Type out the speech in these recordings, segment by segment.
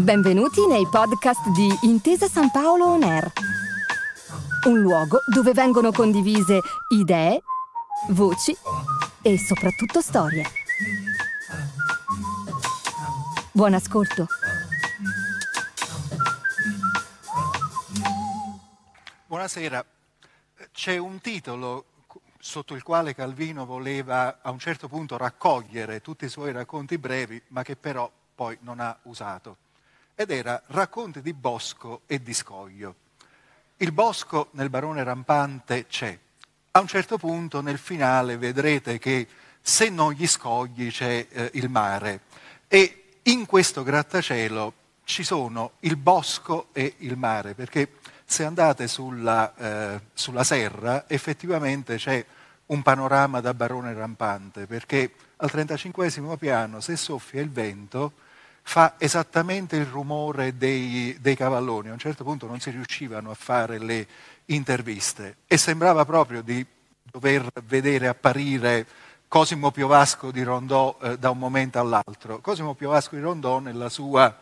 Benvenuti nei podcast di Intesa San Paolo On Air, un luogo dove vengono condivise idee, voci e soprattutto storie. Buon ascolto. Buonasera. C'è un titolo sotto il quale Calvino voleva a un certo punto raccogliere tutti i suoi racconti brevi, ma che però poi non ha usato. Ed era Racconti di bosco e di scoglio. Il bosco nel barone rampante c'è. A un certo punto nel finale vedrete che se non gli scogli c'è eh, il mare e in questo grattacielo ci sono il bosco e il mare, perché se andate sulla, eh, sulla serra effettivamente c'è un panorama da barone rampante, perché al 35 piano se soffia il vento fa esattamente il rumore dei, dei, cavalloni. A un certo punto non si riuscivano a fare le interviste e sembrava proprio di dover vedere apparire Cosimo Piovasco di Rondò eh, da un momento all'altro. Cosimo Piovasco di Rondò nella sua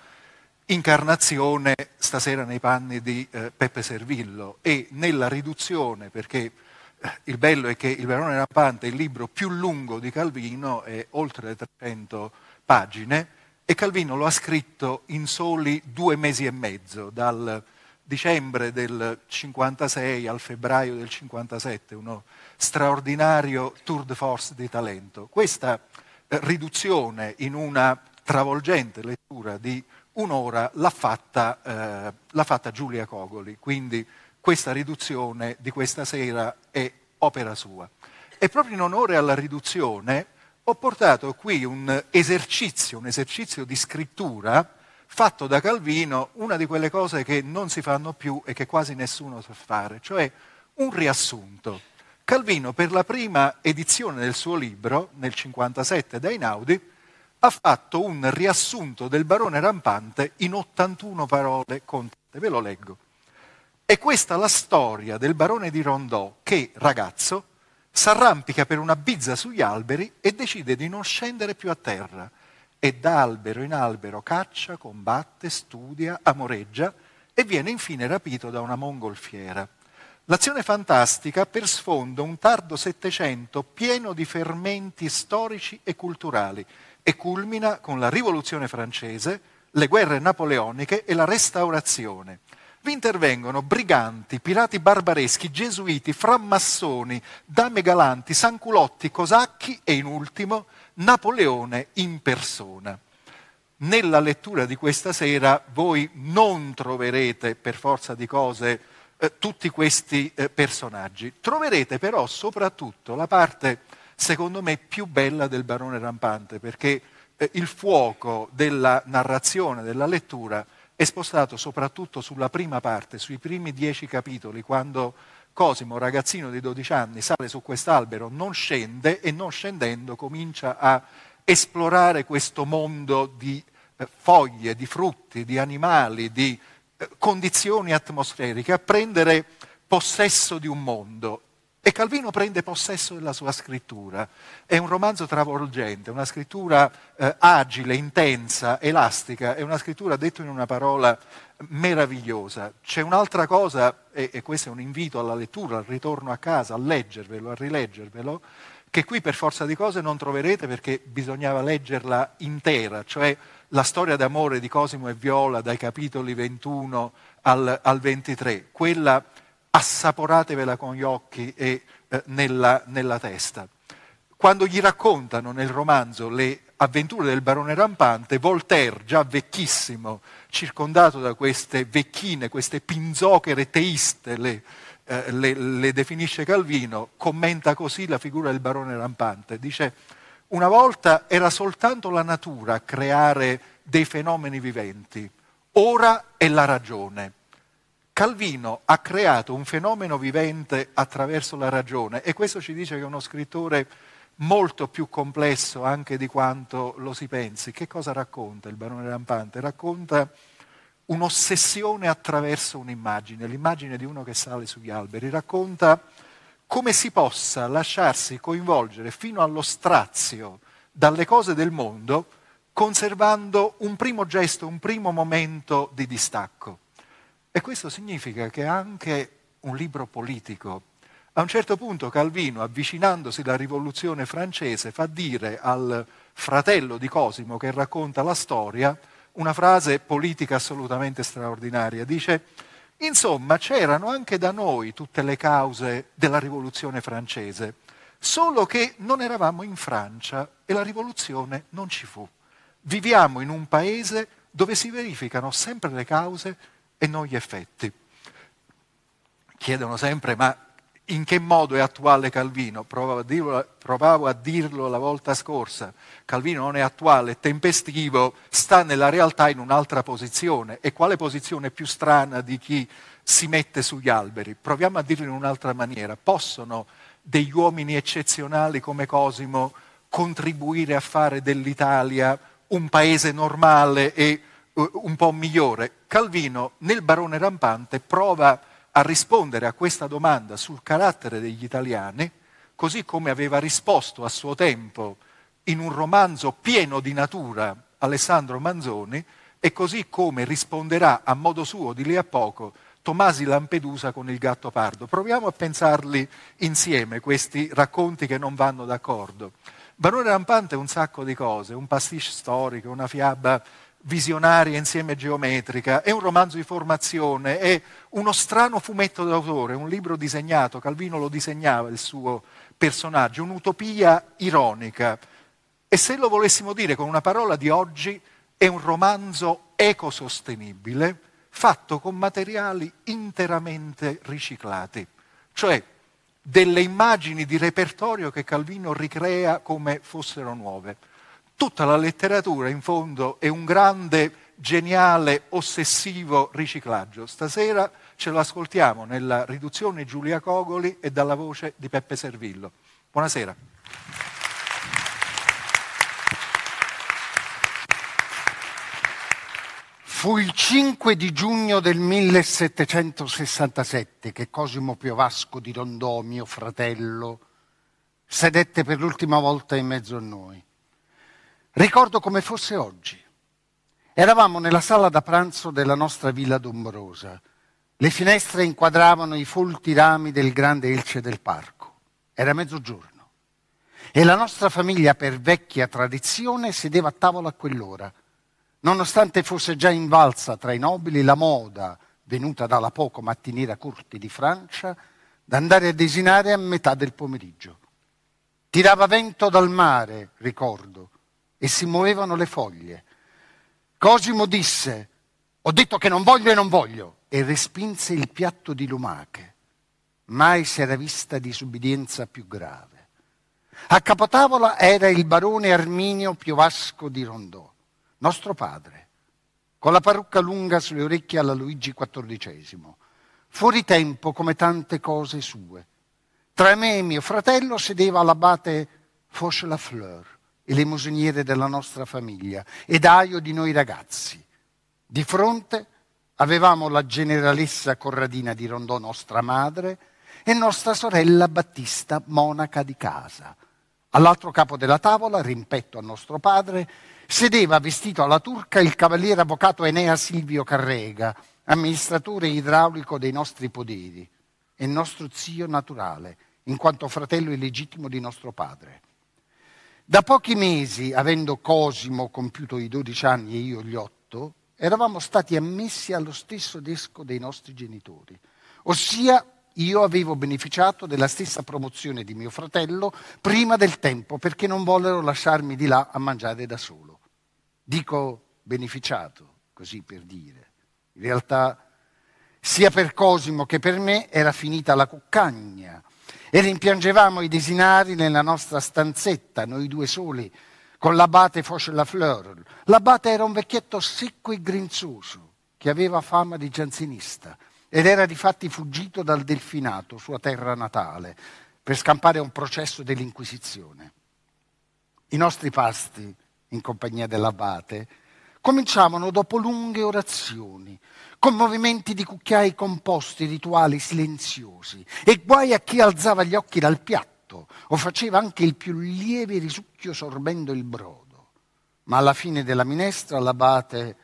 incarnazione stasera nei panni di eh, Peppe Servillo e nella riduzione, perché eh, il bello è che Il Verone Rampante è il libro più lungo di Calvino, è oltre le 300 pagine, e Calvino lo ha scritto in soli due mesi e mezzo, dal dicembre del 56 al febbraio del 57, uno straordinario tour de force di talento. Questa eh, riduzione in una travolgente lettura di un'ora l'ha fatta, eh, l'ha fatta Giulia Cogoli, quindi questa riduzione di questa sera è opera sua. E proprio in onore alla riduzione ho portato qui un esercizio, un esercizio di scrittura fatto da Calvino, una di quelle cose che non si fanno più e che quasi nessuno sa fare, cioè un riassunto. Calvino per la prima edizione del suo libro, nel 57 da Inaudi, ha fatto un riassunto del barone rampante in 81 parole contate. Ve lo leggo. È questa la storia del barone di Rondò che, ragazzo, s'arrampica per una bizza sugli alberi e decide di non scendere più a terra. E da albero in albero caccia, combatte, studia, amoreggia e viene infine rapito da una mongolfiera. L'azione fantastica per sfondo un tardo Settecento pieno di fermenti storici e culturali e culmina con la rivoluzione francese, le guerre napoleoniche e la restaurazione. Intervengono briganti, pirati barbareschi, gesuiti, frammassoni, dame galanti, sanculotti, cosacchi e in ultimo Napoleone in persona. Nella lettura di questa sera voi non troverete per forza di cose eh, tutti questi eh, personaggi, troverete però soprattutto la parte secondo me, più bella del barone rampante, perché eh, il fuoco della narrazione, della lettura, è spostato soprattutto sulla prima parte, sui primi dieci capitoli, quando Cosimo, ragazzino di 12 anni, sale su quest'albero, non scende e non scendendo comincia a esplorare questo mondo di eh, foglie, di frutti, di animali, di eh, condizioni atmosferiche, a prendere possesso di un mondo e Calvino prende possesso della sua scrittura. È un romanzo travolgente, una scrittura eh, agile, intensa, elastica, è una scrittura, detto in una parola, meravigliosa. C'è un'altra cosa, e, e questo è un invito alla lettura, al ritorno a casa, a leggervelo, a rileggervelo, che qui per forza di cose non troverete perché bisognava leggerla intera, cioè la storia d'amore di Cosimo e Viola dai capitoli 21 al, al 23, quella assaporatevela con gli occhi e eh, nella, nella testa. Quando gli raccontano nel romanzo le avventure del barone rampante, Voltaire, già vecchissimo, circondato da queste vecchine, queste pinzochere teiste, le, eh, le, le, definisce Calvino, commenta così la figura del barone rampante. Dice, una volta era soltanto la natura a creare dei fenomeni viventi, ora è la ragione. Calvino ha creato un fenomeno vivente attraverso la ragione e questo ci dice che è uno scrittore molto più complesso anche di quanto lo si pensi. Che cosa racconta il barone rampante? Racconta un'ossessione attraverso un'immagine, l'immagine di uno che sale sugli alberi, racconta come si possa lasciarsi coinvolgere fino allo strazio dalle cose del mondo conservando un primo gesto, un primo momento di distacco. E questo significa che anche un libro politico, a un certo punto Calvino, avvicinandosi alla rivoluzione francese, fa dire al fratello di Cosimo che racconta la storia una frase politica assolutamente straordinaria. Dice, insomma, c'erano anche da noi tutte le cause della rivoluzione francese, solo che non eravamo in Francia e la rivoluzione non ci fu. Viviamo in un paese dove si verificano sempre le cause e non gli effetti. Chiedono sempre, ma in che modo è attuale Calvino? Provavo a, dirlo, provavo a, dirlo, la volta scorsa. Calvino non è attuale, è tempestivo, sta nella realtà in un'altra posizione. E quale posizione più strana di chi si mette sugli alberi? Proviamo a dirlo in un'altra maniera. Possono degli uomini eccezionali come Cosimo contribuire a fare dell'Italia un paese normale e un po' migliore? Calvino nel Barone Rampante prova a rispondere a questa domanda sul carattere degli italiani, così come aveva risposto a suo tempo in un romanzo pieno di natura Alessandro Manzoni e così come risponderà a modo suo di lì a poco Tomasi Lampedusa con il gatto pardo. Proviamo a pensarli insieme, questi racconti che non vanno d'accordo. Barone Rampante è un sacco di cose, un pastiche storico, una fiaba visionaria insieme geometrica, è un romanzo di formazione, è uno strano fumetto d'autore, un libro disegnato, Calvino lo disegnava il suo personaggio, un'utopia ironica. E se lo volessimo dire con una parola di oggi, è un romanzo ecosostenibile fatto con materiali interamente riciclati, cioè delle immagini di repertorio che Calvino ricrea come fossero nuove. Tutta la letteratura, in fondo, è un grande, geniale, ossessivo riciclaggio. Stasera ce lo ascoltiamo nella riduzione Giulia Cogoli e dalla voce di Peppe Servillo. Buonasera. Fu il 5 di giugno del 1767 che Cosimo Piovasco di Rondò, mio fratello, sedette per l'ultima volta in mezzo a noi. Ricordo come fosse oggi. Eravamo nella sala da pranzo della nostra villa d'Ombrosa. Le finestre inquadravano i folti rami del grande elce del parco. Era mezzogiorno. E la nostra famiglia, per vecchia tradizione, sedeva a tavola a quell'ora. Nonostante fosse già invalsa tra i nobili la moda, venuta dalla poco mattiniera corte di Francia, d'andare a desinare a metà del pomeriggio. Tirava vento dal mare, ricordo, e si muovevano le foglie. Cosimo disse, ho detto che non voglio e non voglio, e respinse il piatto di lumache. Mai si era vista disubbidienza più grave. A capotavola era il barone Arminio Piovasco di Rondò, nostro padre, con la parrucca lunga sulle orecchie alla Luigi XIV, fuori tempo come tante cose sue. Tra me e mio fratello sedeva l'abate Fauchelafleur, elemosiniere della nostra famiglia ed aio di noi ragazzi. Di fronte avevamo la generalessa Corradina di Rondò, nostra madre, e nostra sorella Battista, monaca di casa. All'altro capo della tavola, rimpetto a nostro padre, sedeva vestito alla turca il cavaliere avvocato Enea Silvio Carrega, amministratore idraulico dei nostri poderi e nostro zio naturale, in quanto fratello illegittimo di nostro padre. Da pochi mesi, avendo Cosimo compiuto i 12 anni e io gli 8, eravamo stati ammessi allo stesso desco dei nostri genitori, ossia io avevo beneficiato della stessa promozione di mio fratello prima del tempo perché non vollero lasciarmi di là a mangiare da solo. Dico beneficiato, così per dire. In realtà sia per Cosimo che per me era finita la cuccagna e rimpiangevamo i desinari nella nostra stanzetta, noi due soli, con l'abate Fauchelafleur. L'abate era un vecchietto secco e grinzoso, che aveva fama di gianzinista ed era difatti fuggito dal Delfinato, sua terra natale, per scampare a un processo dell'Inquisizione. I nostri pasti, in compagnia dell'abate, cominciavano dopo lunghe orazioni, con movimenti di cucchiai composti, rituali silenziosi, e guai a chi alzava gli occhi dal piatto o faceva anche il più lieve risucchio sorbendo il brodo. ma alla fine della minestra l'abate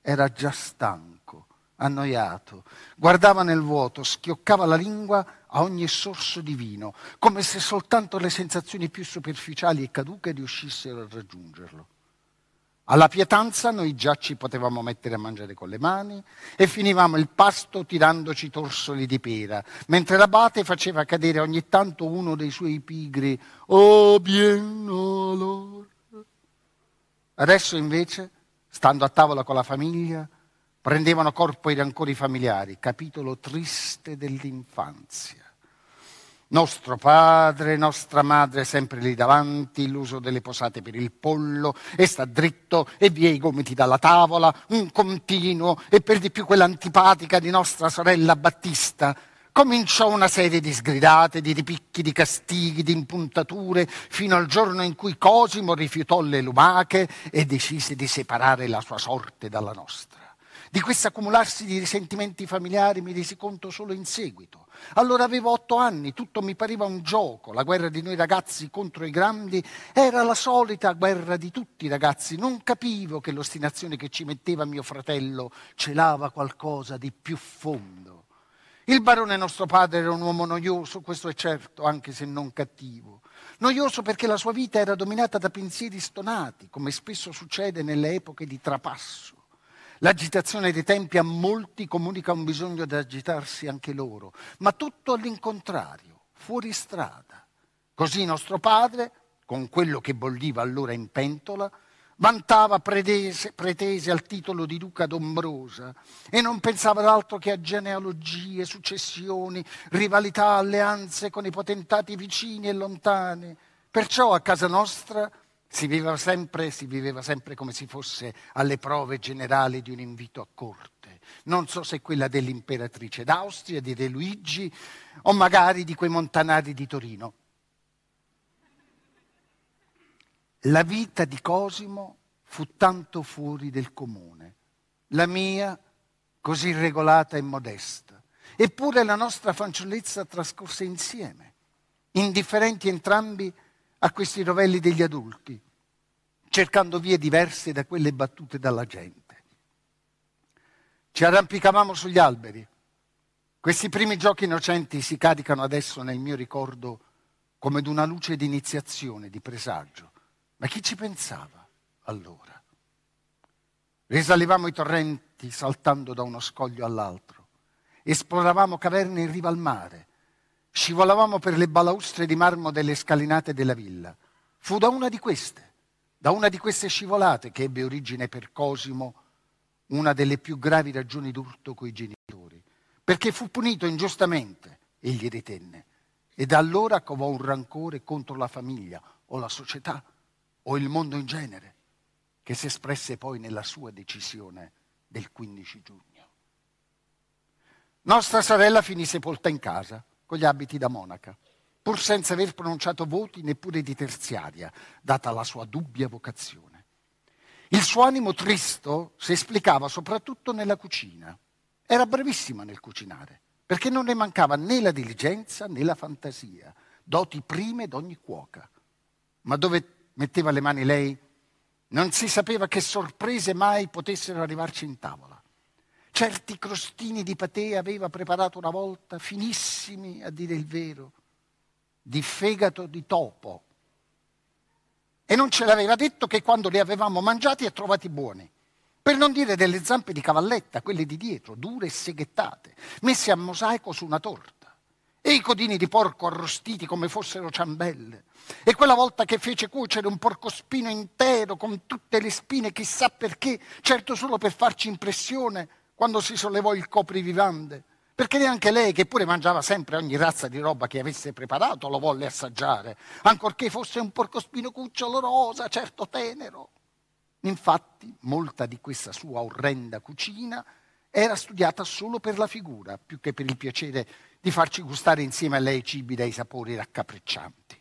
era già stanco, annoiato, guardava nel vuoto, schioccava la lingua a ogni sorso di vino, come se soltanto le sensazioni più superficiali e caduche riuscissero a raggiungerlo. Alla pietanza noi già ci potevamo mettere a mangiare con le mani e finivamo il pasto tirandoci torsoli di pera, mentre l'abate faceva cadere ogni tanto uno dei suoi pigri «Oh bien alors!». Adesso invece, stando a tavola con la famiglia, prendevano corpo i rancori familiari, capitolo triste dell'infanzia. Nostro padre, nostra madre sempre lì davanti, l'uso delle posate per il pollo, e sta dritto e via i gomiti dalla tavola, un continuo, e per di più quella antipatica di nostra sorella Battista. Cominciò una serie di sgridate, di ripicchi, di castighi, di impuntature, fino al giorno in cui Cosimo rifiutò le lumache e decise di separare la sua sorte dalla nostra. Di questo accumularsi di risentimenti familiari mi resi conto solo in seguito. Allora avevo otto anni, tutto mi pareva un gioco, la guerra di noi ragazzi contro i grandi era la solita guerra di tutti i ragazzi. Non capivo che l'ostinazione che ci metteva mio fratello celava qualcosa di più fondo. Il barone nostro padre era un uomo noioso, questo è certo, anche se non cattivo. Noioso perché la sua vita era dominata da pensieri stonati, come spesso succede nelle epoche di trapasso. L'agitazione dei tempi a molti comunica un bisogno di agitarsi anche loro, ma tutto all'incontrario, fuori strada. Così nostro padre, con quello che bolliva allora in pentola, vantava pretese, pretese al titolo di duca d'Ombrosa e non pensava ad altro che a genealogie, successioni, rivalità, alleanze con i potentati vicini e lontani. Perciò a casa nostra si viveva, sempre, si viveva sempre come se fosse alle prove generali di un invito a corte. Non so se quella dell'imperatrice d'Austria, di De Luigi o magari di quei montanari di Torino. La vita di Cosimo fu tanto fuori del comune, la mia così regolata e modesta. Eppure la nostra fanciullezza trascorse insieme, indifferenti entrambi a questi rovelli degli adulti, cercando vie diverse da quelle battute dalla gente. Ci arrampicavamo sugli alberi. Questi primi giochi innocenti si caricano adesso nel mio ricordo come d'una luce di iniziazione, di presagio. Ma chi ci pensava allora? Risalivamo i torrenti saltando da uno scoglio all'altro, esploravamo caverne in riva al mare, Scivolavamo per le balaustre di marmo delle scalinate della villa. Fu da una di queste, da una di queste scivolate che ebbe origine per Cosimo una delle più gravi ragioni d'urto coi genitori, perché fu punito ingiustamente, egli ritenne, e da allora covò un rancore contro la famiglia o la società o il mondo in genere, che si espresse poi nella sua decisione del 15 giugno. Nostra sorella finì sepolta in casa con gli abiti da monaca, pur senza aver pronunciato voti neppure di terziaria, data la sua dubbia vocazione. Il suo animo tristo si esplicava soprattutto nella cucina. Era bravissima nel cucinare, perché non ne mancava né la diligenza né la fantasia, doti prime d'ogni cuoca. Ma dove metteva le mani lei, non si sapeva che sorprese mai potessero arrivarci in tavola. Certi crostini di patè aveva preparato una volta, finissimi a dire il vero, di fegato di topo. E non ce l'aveva detto che quando li avevamo mangiati e trovati buoni. Per non dire delle zampe di cavalletta, quelle di dietro, dure e seghettate, messe a mosaico su una torta. E i codini di porco arrostiti come fossero ciambelle. E quella volta che fece cuocere un porcospino intero con tutte le spine, chissà perché, certo solo per farci impressione, quando si sollevò il coprivivande, perché neanche lei, che pure mangiava sempre ogni razza di roba che avesse preparato, lo volle assaggiare, ancorché fosse un porcospino cucciolo rosa, certo tenero. Infatti, molta di questa sua orrenda cucina era studiata solo per la figura, più che per il piacere di farci gustare insieme a lei cibi dai sapori raccapriccianti.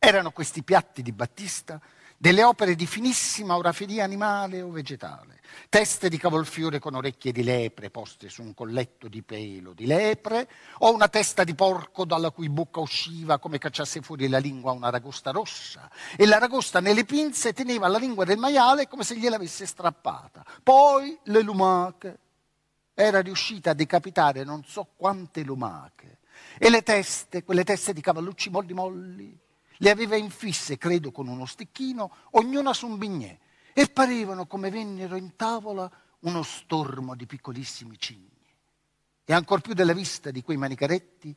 Erano questi piatti di Battista delle opere di finissima oraferia animale o vegetale, teste di cavolfiore con orecchie di lepre poste su un colletto di pelo di lepre, o una testa di porco dalla cui bocca usciva come cacciasse fuori la lingua una ragosta rossa, e la ragosta nelle pinze teneva la lingua del maiale come se gliel'avesse strappata. Poi le lumache. Era riuscita a decapitare non so quante lumache. E le teste, quelle teste di cavallucci molli molli, le aveva infisse, credo, con uno stecchino, ognuna su un bignè, e parevano come vennero in tavola uno stormo di piccolissimi cigni. E ancor più della vista di quei manicaretti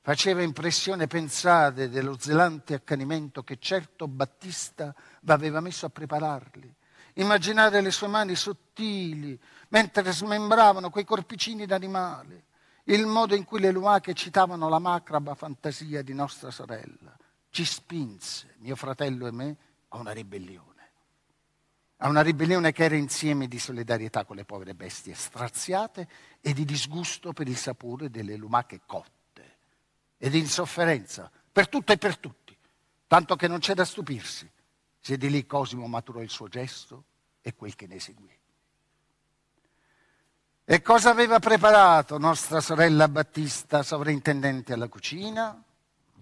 faceva impressione pensare dello zelante accanimento che certo Battista aveva messo a prepararli. Immaginare le sue mani sottili mentre smembravano quei corpicini d'animale, il modo in cui le lumache citavano la macraba fantasia di nostra sorella ci spinse, mio fratello e me, a una ribellione. A una ribellione che era insieme di solidarietà con le povere bestie straziate e di disgusto per il sapore delle lumache cotte e di insofferenza per tutto e per tutti, tanto che non c'è da stupirsi se di lì Cosimo maturò il suo gesto e quel che ne seguì. E cosa aveva preparato nostra sorella Battista, sovrintendente alla cucina?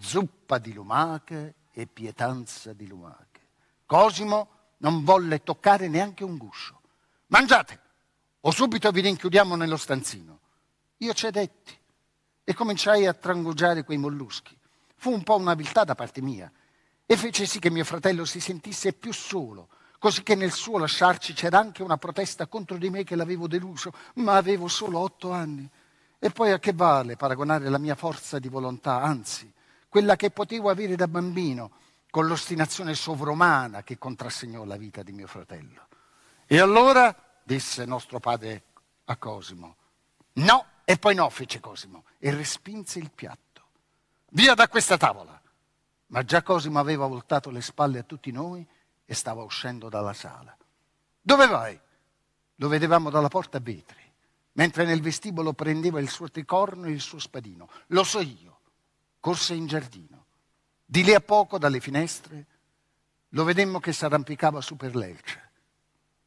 Zuppa di lumache e pietanza di lumache. Cosimo non volle toccare neanche un guscio. Mangiate, o subito vi rinchiudiamo nello stanzino. Io cedetti e cominciai a trangugiare quei molluschi. Fu un po' una viltà da parte mia e fece sì che mio fratello si sentisse più solo, così che nel suo lasciarci c'era anche una protesta contro di me che l'avevo deluso, ma avevo solo otto anni. E poi a che vale paragonare la mia forza di volontà, anzi, quella che potevo avere da bambino, con l'ostinazione sovrumana che contrassegnò la vita di mio fratello. E allora, disse nostro padre a Cosimo, no, e poi no, fece Cosimo, e respinse il piatto. Via da questa tavola. Ma già Cosimo aveva voltato le spalle a tutti noi e stava uscendo dalla sala. Dove vai? Lo vedevamo dalla porta a vetri, mentre nel vestibolo prendeva il suo tricorno e il suo spadino. Lo so io corse in giardino. Di lì a poco, dalle finestre, lo vedemmo che s'arrampicava su per l'elce.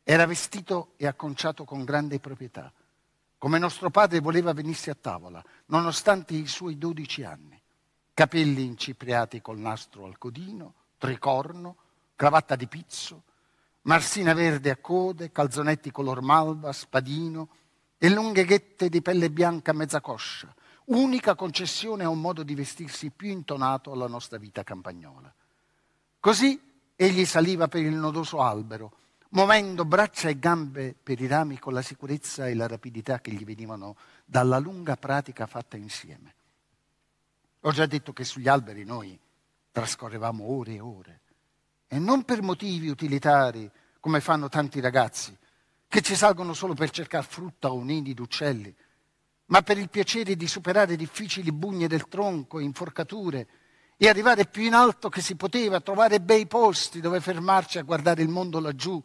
Era vestito e acconciato con grande proprietà, come nostro padre voleva venisse a tavola, nonostante i suoi dodici anni. Capelli incipriati col nastro al codino, tricorno, cravatta di pizzo, marsina verde a code, calzonetti color malva, spadino e lunghe ghette di pelle bianca a mezza coscia, unica concessione a un modo di vestirsi più intonato alla nostra vita campagnola. Così egli saliva per il nodoso albero, muovendo braccia e gambe per i rami con la sicurezza e la rapidità che gli venivano dalla lunga pratica fatta insieme. Ho già detto che sugli alberi noi trascorrevamo ore e ore, e non per motivi utilitari come fanno tanti ragazzi, che ci salgono solo per cercare frutta o nidi d'uccelli, ma per il piacere di superare difficili bugne del tronco, inforcature, e arrivare più in alto che si poteva, trovare bei posti dove fermarci a guardare il mondo laggiù,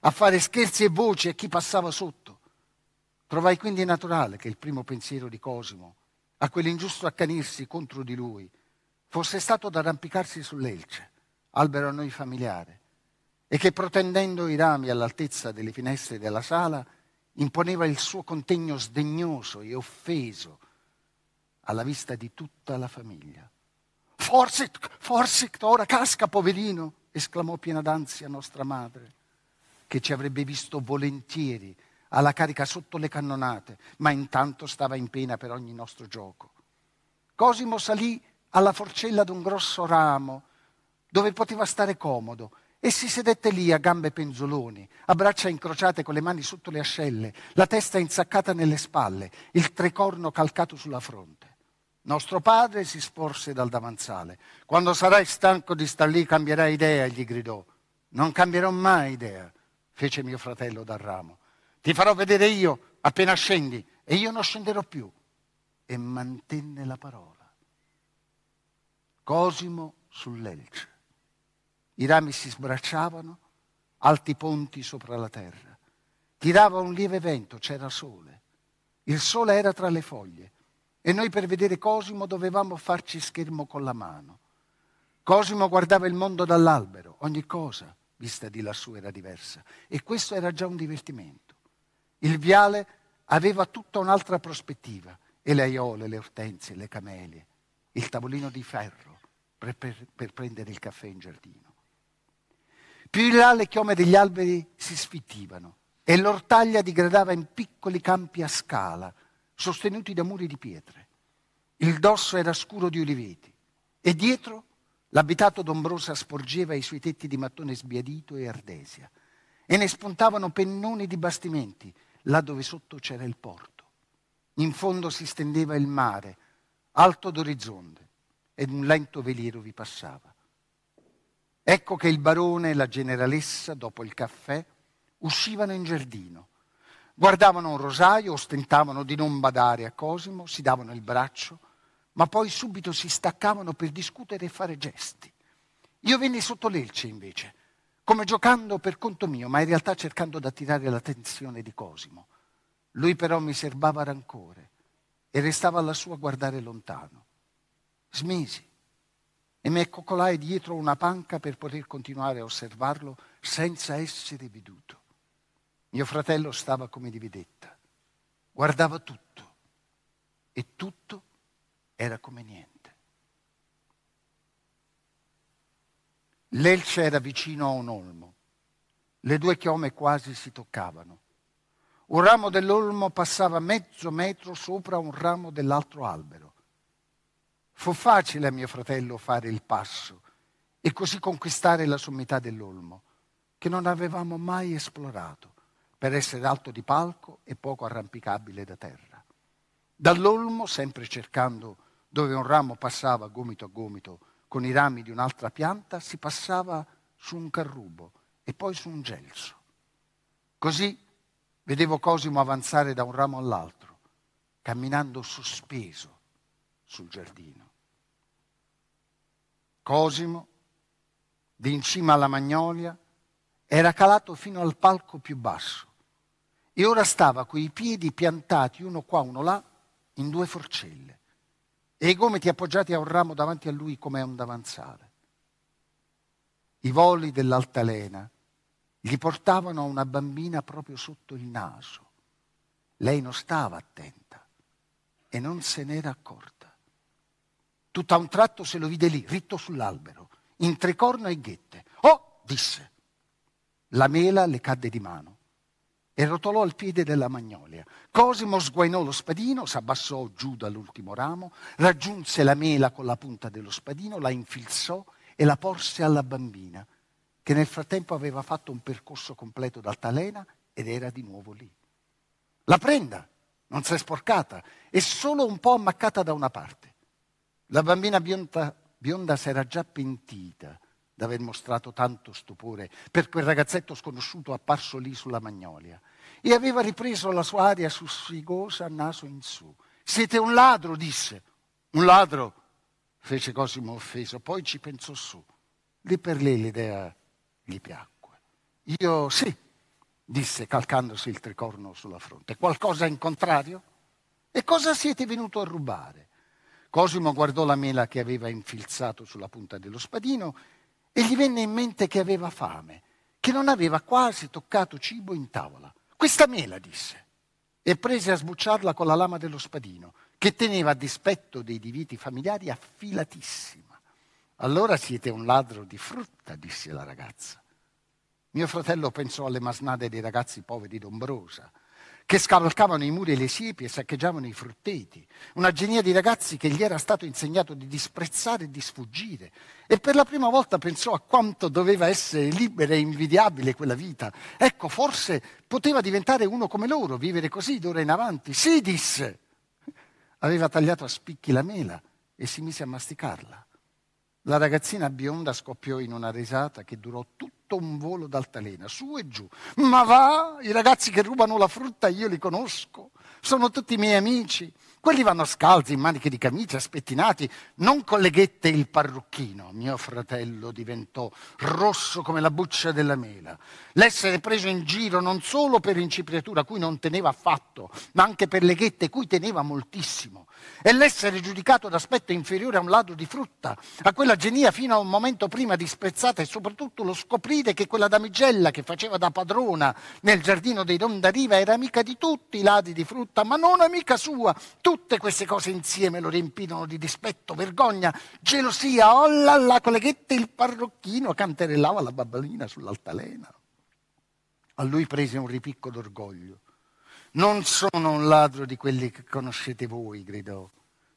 a fare scherzi e voci a chi passava sotto. Trovai quindi naturale che il primo pensiero di Cosimo, a quell'ingiusto accanirsi contro di lui, fosse stato d'arrampicarsi sull'elce, albero a noi familiare, e che protendendo i rami all'altezza delle finestre della sala, imponeva il suo contegno sdegnoso e offeso alla vista di tutta la famiglia. Forsic, Forsic, ora casca, poverino, esclamò piena d'ansia nostra madre, che ci avrebbe visto volentieri alla carica sotto le cannonate, ma intanto stava in pena per ogni nostro gioco. Cosimo salì alla forcella d'un grosso ramo, dove poteva stare comodo, e si sedette lì a gambe penzoloni, a braccia incrociate con le mani sotto le ascelle, la testa insaccata nelle spalle, il tricorno calcato sulla fronte. Nostro padre si sporse dal davanzale. Quando sarai stanco di star lì cambierai idea, gli gridò. Non cambierò mai idea, fece mio fratello dal ramo. Ti farò vedere io appena scendi e io non scenderò più. E mantenne la parola. Cosimo sull'elce. I rami si sbracciavano, alti ponti sopra la terra. Tirava un lieve vento, c'era sole. Il sole era tra le foglie e noi per vedere Cosimo dovevamo farci schermo con la mano. Cosimo guardava il mondo dall'albero, ogni cosa, vista di lassù era diversa e questo era già un divertimento. Il viale aveva tutta un'altra prospettiva e le aiole, le ortensie, le camelie, il tavolino di ferro per, per, per prendere il caffè in giardino. Più in là le chiome degli alberi si sfittivano e l'ortaglia digradava in piccoli campi a scala, sostenuti da muri di pietre. Il dosso era scuro di oliveti e dietro l'abitato d'ombrosa sporgeva i suoi tetti di mattone sbiadito e ardesia e ne spuntavano pennoni di bastimenti là dove sotto c'era il porto. In fondo si stendeva il mare, alto d'orizzonte, ed un lento veliero vi passava. Ecco che il barone e la generalessa, dopo il caffè, uscivano in giardino. Guardavano un rosaio, ostentavano di non badare a Cosimo, si davano il braccio, ma poi subito si staccavano per discutere e fare gesti. Io venni sotto l'elce invece, come giocando per conto mio, ma in realtà cercando di attirare l'attenzione di Cosimo. Lui però mi serbava rancore e restava lassù a guardare lontano. Smisi e mi accoccolai dietro una panca per poter continuare a osservarlo senza essere veduto. Mio fratello stava come di vedetta, guardava tutto e tutto era come niente. L'Elce era vicino a un olmo, le due chiome quasi si toccavano. Un ramo dell'olmo passava mezzo metro sopra un ramo dell'altro albero. Fu facile a mio fratello fare il passo e così conquistare la sommità dell'olmo, che non avevamo mai esplorato, per essere alto di palco e poco arrampicabile da terra. Dall'olmo, sempre cercando dove un ramo passava gomito a gomito con i rami di un'altra pianta, si passava su un carrubo e poi su un gelso. Così vedevo Cosimo avanzare da un ramo all'altro, camminando sospeso sul giardino. Cosimo, di in cima alla magnolia, era calato fino al palco più basso e ora stava coi piedi piantati uno qua, uno là, in due forcelle e i gomiti appoggiati a un ramo davanti a lui come a un davanzale. I voli dell'altalena gli portavano a una bambina proprio sotto il naso. Lei non stava attenta e non se n'era accorta. Tutto a un tratto se lo vide lì, ritto sull'albero, in tre corna e ghette. Oh, disse. La mela le cadde di mano e rotolò al piede della magnolia. Cosimo sguainò lo spadino, s'abbassò giù dall'ultimo ramo, raggiunse la mela con la punta dello spadino, la infilzò e la porse alla bambina, che nel frattempo aveva fatto un percorso completo d'altalena ed era di nuovo lì. La prenda, non si è sporcata, è solo un po' ammaccata da una parte. La bambina bionda, bionda si era già pentita d'aver mostrato tanto stupore per quel ragazzetto sconosciuto apparso lì sulla magnolia e aveva ripreso la sua aria sussigosa naso in su. Siete un ladro, disse. Un ladro, fece Cosimo offeso, poi ci pensò su. Lì per lì l'idea gli piacque. Io sì, disse calcandosi il tricorno sulla fronte. Qualcosa in contrario? E cosa siete venuto a rubare? Cosimo guardò la mela che aveva infilzato sulla punta dello spadino e gli venne in mente che aveva fame, che non aveva quasi toccato cibo in tavola. Questa mela, disse, e prese a sbucciarla con la lama dello spadino, che teneva a dispetto dei diviti familiari affilatissima. Allora siete un ladro di frutta, disse la ragazza. Mio fratello pensò alle masnade dei ragazzi poveri d'Ombrosa, che scavalcavano i muri e le siepi e saccheggiavano i frutteti, una genia di ragazzi che gli era stato insegnato di disprezzare e di sfuggire. E per la prima volta pensò a quanto doveva essere libera e invidiabile quella vita. Ecco, forse poteva diventare uno come loro, vivere così d'ora in avanti. Sì, disse. Aveva tagliato a spicchi la mela e si mise a masticarla. La ragazzina bionda scoppiò in una risata che durò tutto un volo d'altalena, su e giù. Ma va, i ragazzi che rubano la frutta io li conosco. sono tutti miei amici. Quelli vanno scalzi in maniche di camicia, spettinati, non con le ghette il parrucchino. Mio fratello diventò rosso come la buccia della mela. L'essere preso in giro non solo per incipriatura, cui non teneva affatto, ma anche per le ghette, cui teneva moltissimo e l'essere giudicato d'aspetto inferiore a un ladro di frutta, a quella genia fino a un momento prima disprezzata e soprattutto lo scoprire che quella damigella che faceva da padrona nel giardino dei Rondariva era amica di tutti i ladri di frutta, ma non amica sua. Tutte queste cose insieme lo riempirono di dispetto, vergogna, gelosia, oh là là, il parrocchino canterellava la babbalina sull'altalena. A lui prese un ripicco d'orgoglio non sono un ladro di quelli che conoscete voi, gridò.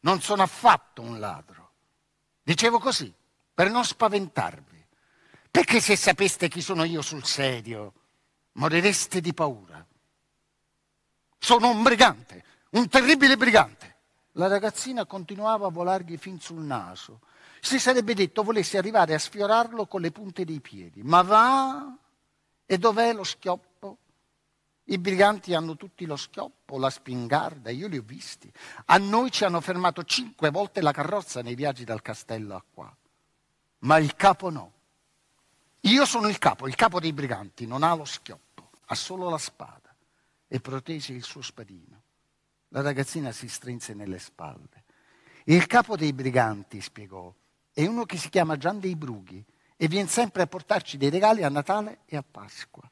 Non sono affatto un ladro. Dicevo così, per non spaventarvi. Perché se sapeste chi sono io sul serio, morireste di paura. Sono un brigante, un terribile brigante. La ragazzina continuava a volargli fin sul naso. Si sarebbe detto volesse arrivare a sfiorarlo con le punte dei piedi. Ma va? E dov'è lo schioppo? I briganti hanno tutti lo schioppo, la spingarda, io li ho visti. A noi ci hanno fermato cinque volte la carrozza nei viaggi dal castello a qua. Ma il capo no. Io sono il capo, il capo dei briganti, non ha lo schioppo, ha solo la spada. E protese il suo spadino. La ragazzina si strinse nelle spalle. Il capo dei briganti, spiegò, è uno che si chiama Gian dei Brughi e viene sempre a portarci dei regali a Natale e a Pasqua.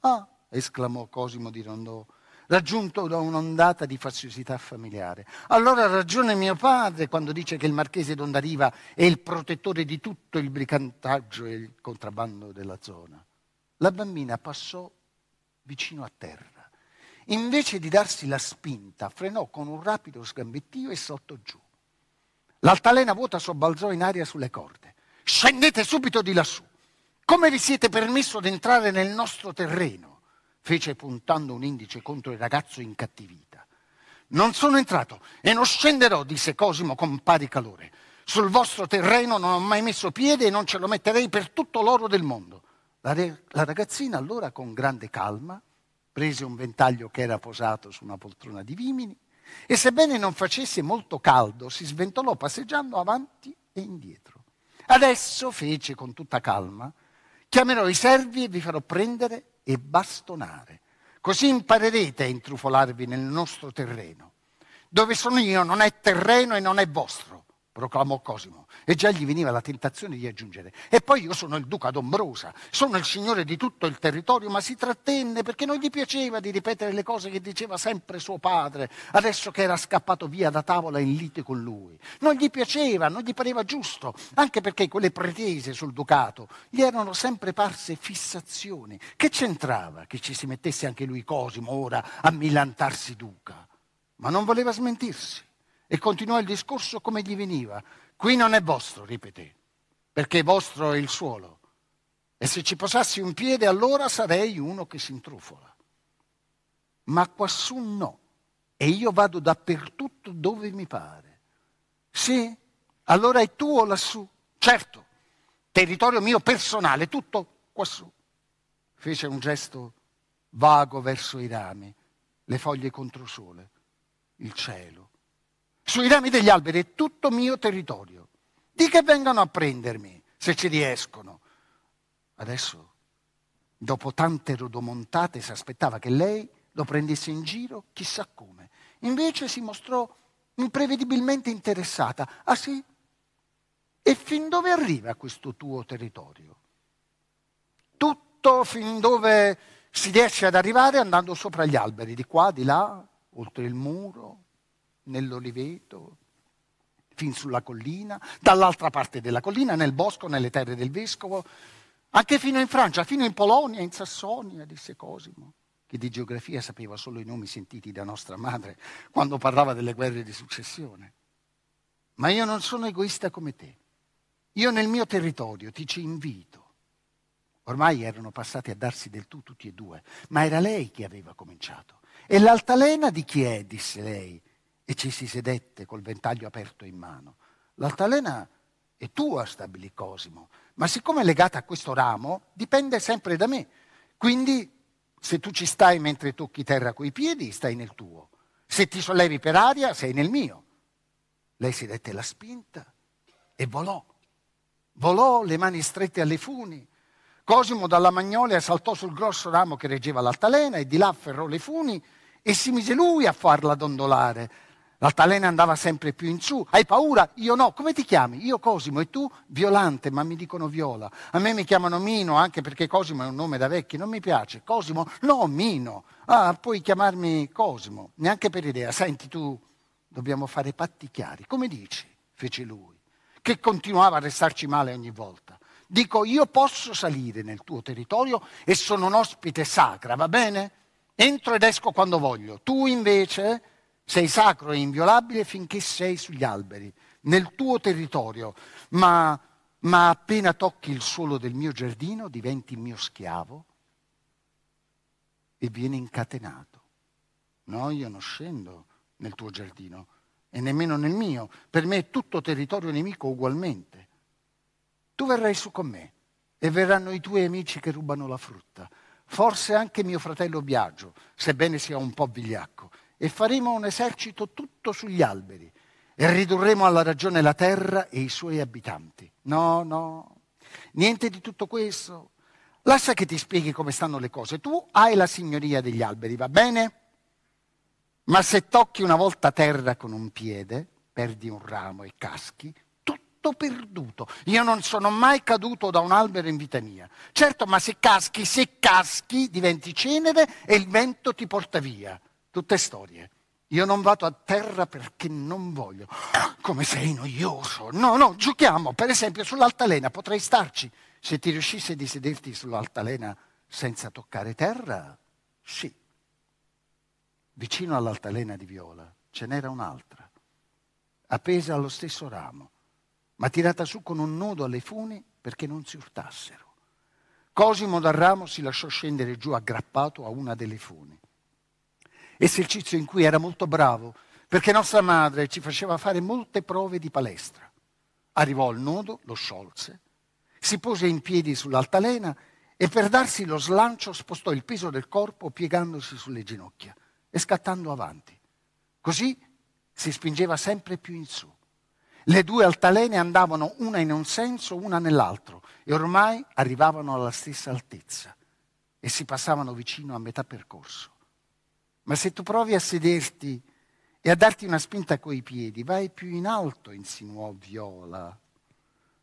Ah, esclamò Cosimo di Rondò, raggiunto da un'ondata di faziosità familiare. Allora ha ragione mio padre quando dice che il marchese d'Ondariva è il protettore di tutto il bricantaggio e il contrabbando della zona. La bambina passò vicino a terra. Invece di darsi la spinta, frenò con un rapido sgambettio e saltò giù. L'altalena vuota sobbalzò in aria sulle corde. Scendete subito di lassù. Come vi siete permesso di entrare nel nostro terreno? Fece puntando un indice contro il ragazzo in cattività. Non sono entrato e non scenderò, disse Cosimo con pari calore. Sul vostro terreno non ho mai messo piede e non ce lo metterei per tutto l'oro del mondo. La, re- la ragazzina allora con grande calma prese un ventaglio che era posato su una poltrona di vimini e sebbene non facesse molto caldo si sventolò passeggiando avanti e indietro. Adesso fece con tutta calma, chiamerò i servi e vi farò prendere e bastonare. Così imparerete a intrufolarvi nel nostro terreno. Dove sono io non è terreno e non è vostro proclamò Cosimo, e già gli veniva la tentazione di aggiungere. E poi io sono il duca d'Ombrosa, sono il signore di tutto il territorio, ma si trattenne perché non gli piaceva di ripetere le cose che diceva sempre suo padre, adesso che era scappato via da tavola in lite con lui. Non gli piaceva, non gli pareva giusto, anche perché quelle pretese sul ducato gli erano sempre parse fissazioni. Che c'entrava che ci si mettesse anche lui Cosimo ora a millantarsi duca? Ma non voleva smentirsi e continuò il discorso come gli veniva. Qui non è vostro, ripeté, perché vostro è il suolo. E se ci posassi un piede allora sarei uno che si intrufola. Ma quassù no. E io vado dappertutto dove mi pare. Sì, allora è tuo lassù. Certo, territorio mio personale, tutto quassù. Fece un gesto vago verso i rami, le foglie contro sole, il cielo sui rami degli alberi, è tutto mio territorio. Di che vengano a prendermi, se ci riescono. Adesso, dopo tante rodomontate, si aspettava che lei lo prendesse in giro, chissà come. Invece si mostrò imprevedibilmente interessata. Ah sì? E fin dove arriva questo tuo territorio? Tutto fin dove si riesce ad arrivare andando sopra gli alberi, di qua, di là, oltre il muro, nell'oliveto, fin sulla collina, dall'altra parte della collina, nel bosco, nelle terre del vescovo, anche fino in Francia, fino in Polonia, in Sassonia, disse Cosimo, che di geografia sapeva solo i nomi sentiti da nostra madre quando parlava delle guerre di successione. Ma io non sono egoista come te. Io nel mio territorio ti ci invito. Ormai erano passati a darsi del tu tutti e due, ma era lei che aveva cominciato. E l'altalena di chi è? disse lei e ci si sedette col ventaglio aperto in mano. L'altalena è tua, stabilì Cosimo, ma siccome è legata a questo ramo, dipende sempre da me. Quindi Se tu ci stai mentre tocchi terra coi piedi, stai nel tuo. Se ti sollevi per aria, sei nel mio. Lei si dette la spinta e volò. Volò le mani strette alle funi. Cosimo dalla magnolia saltò sul grosso ramo che reggeva l'altalena e di là afferrò le funi e si mise lui a farla dondolare. L'altalena andava sempre più in su. Hai paura? Io no. Come ti chiami? Io Cosimo e tu Violante, ma mi dicono Viola. A me mi chiamano Mino anche perché Cosimo è un nome da vecchi, non mi piace. Cosimo? No, Mino. Ah, puoi chiamarmi Cosimo, neanche per idea. Senti tu, dobbiamo fare patti chiari. Come dici? fece lui, che continuava a restarci male ogni volta. Dico, io posso salire nel tuo territorio e sono un ospite sacra, va bene? Entro ed esco quando voglio. Tu invece sei sacro e inviolabile finché sei sugli alberi, nel tuo territorio, ma, ma appena tocchi il suolo del mio giardino diventi mio schiavo e vieni incatenato. No, io non scendo nel tuo giardino e nemmeno nel mio. Per me è tutto territorio nemico ugualmente. Tu verrai su con me e verranno i tuoi amici che rubano la frutta, forse anche mio fratello Biagio, sebbene sia un po' vigliacco e faremo un esercito tutto sugli alberi e ridurremo alla ragione la terra e i suoi abitanti. No, no, niente di tutto questo. Lascia che ti spieghi come stanno le cose. Tu hai la signoria degli alberi, va bene? Ma se tocchi una volta terra con un piede, perdi un ramo e caschi, tutto perduto. Io non sono mai caduto da un albero in vita mia. Certo, ma se caschi, se caschi, diventi cenere e il vento ti porta via. Tutte storie. Io non vado a terra perché non voglio. Come sei noioso. No, no, giochiamo. Per esempio, sull'altalena potrei starci. Se ti riuscisse di sederti sull'altalena senza toccare terra, sì. Vicino all'altalena di Viola ce n'era un'altra, appesa allo stesso ramo, ma tirata su con un nodo alle funi perché non si urtassero. Cosimo dal ramo si lasciò scendere giù aggrappato a una delle funi esercizio in cui era molto bravo, perché nostra madre ci faceva fare molte prove di palestra. Arrivò al nodo, lo sciolse, si pose in piedi sull'altalena e per darsi lo slancio spostò il peso del corpo piegandosi sulle ginocchia e scattando avanti. Così si spingeva sempre più in su. Le due altalene andavano una in un senso, una nell'altro e ormai arrivavano alla stessa altezza e si passavano vicino a metà percorso. Ma se tu provi a sederti e a darti una spinta coi piedi, vai più in alto, insinuò Viola.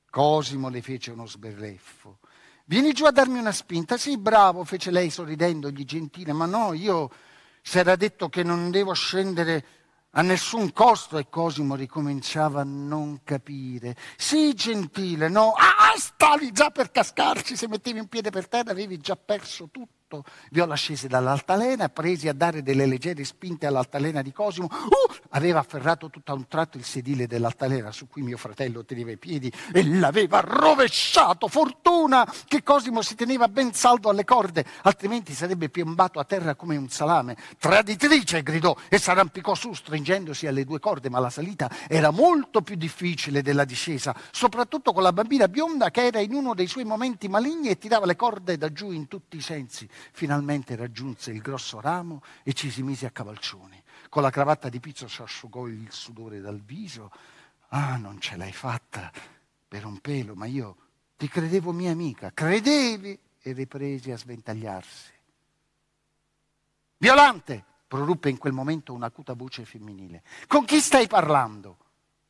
Cosimo le fece uno sberleffo. Vieni giù a darmi una spinta. Sì, bravo, fece lei sorridendogli gentile, ma no, io si era detto che non devo scendere a nessun costo e Cosimo ricominciava a non capire. Sì, gentile, no. Ah, stavi già per cascarci, se mettevi un piede per terra avevi già perso tutto fatto, Viola scese dall'altalena, presi a dare delle leggere spinte all'altalena di Cosimo, uh, aveva afferrato tutto a un tratto il sedile dell'altalena su cui mio fratello teneva i piedi e l'aveva rovesciato. Fortuna che Cosimo si teneva ben saldo alle corde, altrimenti sarebbe piombato a terra come un salame. Traditrice, gridò e s'arrampicò su stringendosi alle due corde, ma la salita era molto più difficile della discesa, soprattutto con la bambina bionda che era in uno dei suoi momenti maligni e tirava le corde da giù in tutti i sensi finalmente raggiunse il grosso ramo e ci si mise a cavalcioni. Con la cravatta di pizzo si asciugò il sudore dal viso. Ah, non ce l'hai fatta per un pelo, ma io ti credevo mia amica. Credevi? E riprese a sventagliarsi. Violante! proruppe in quel momento un'acuta voce femminile. Con chi stai parlando?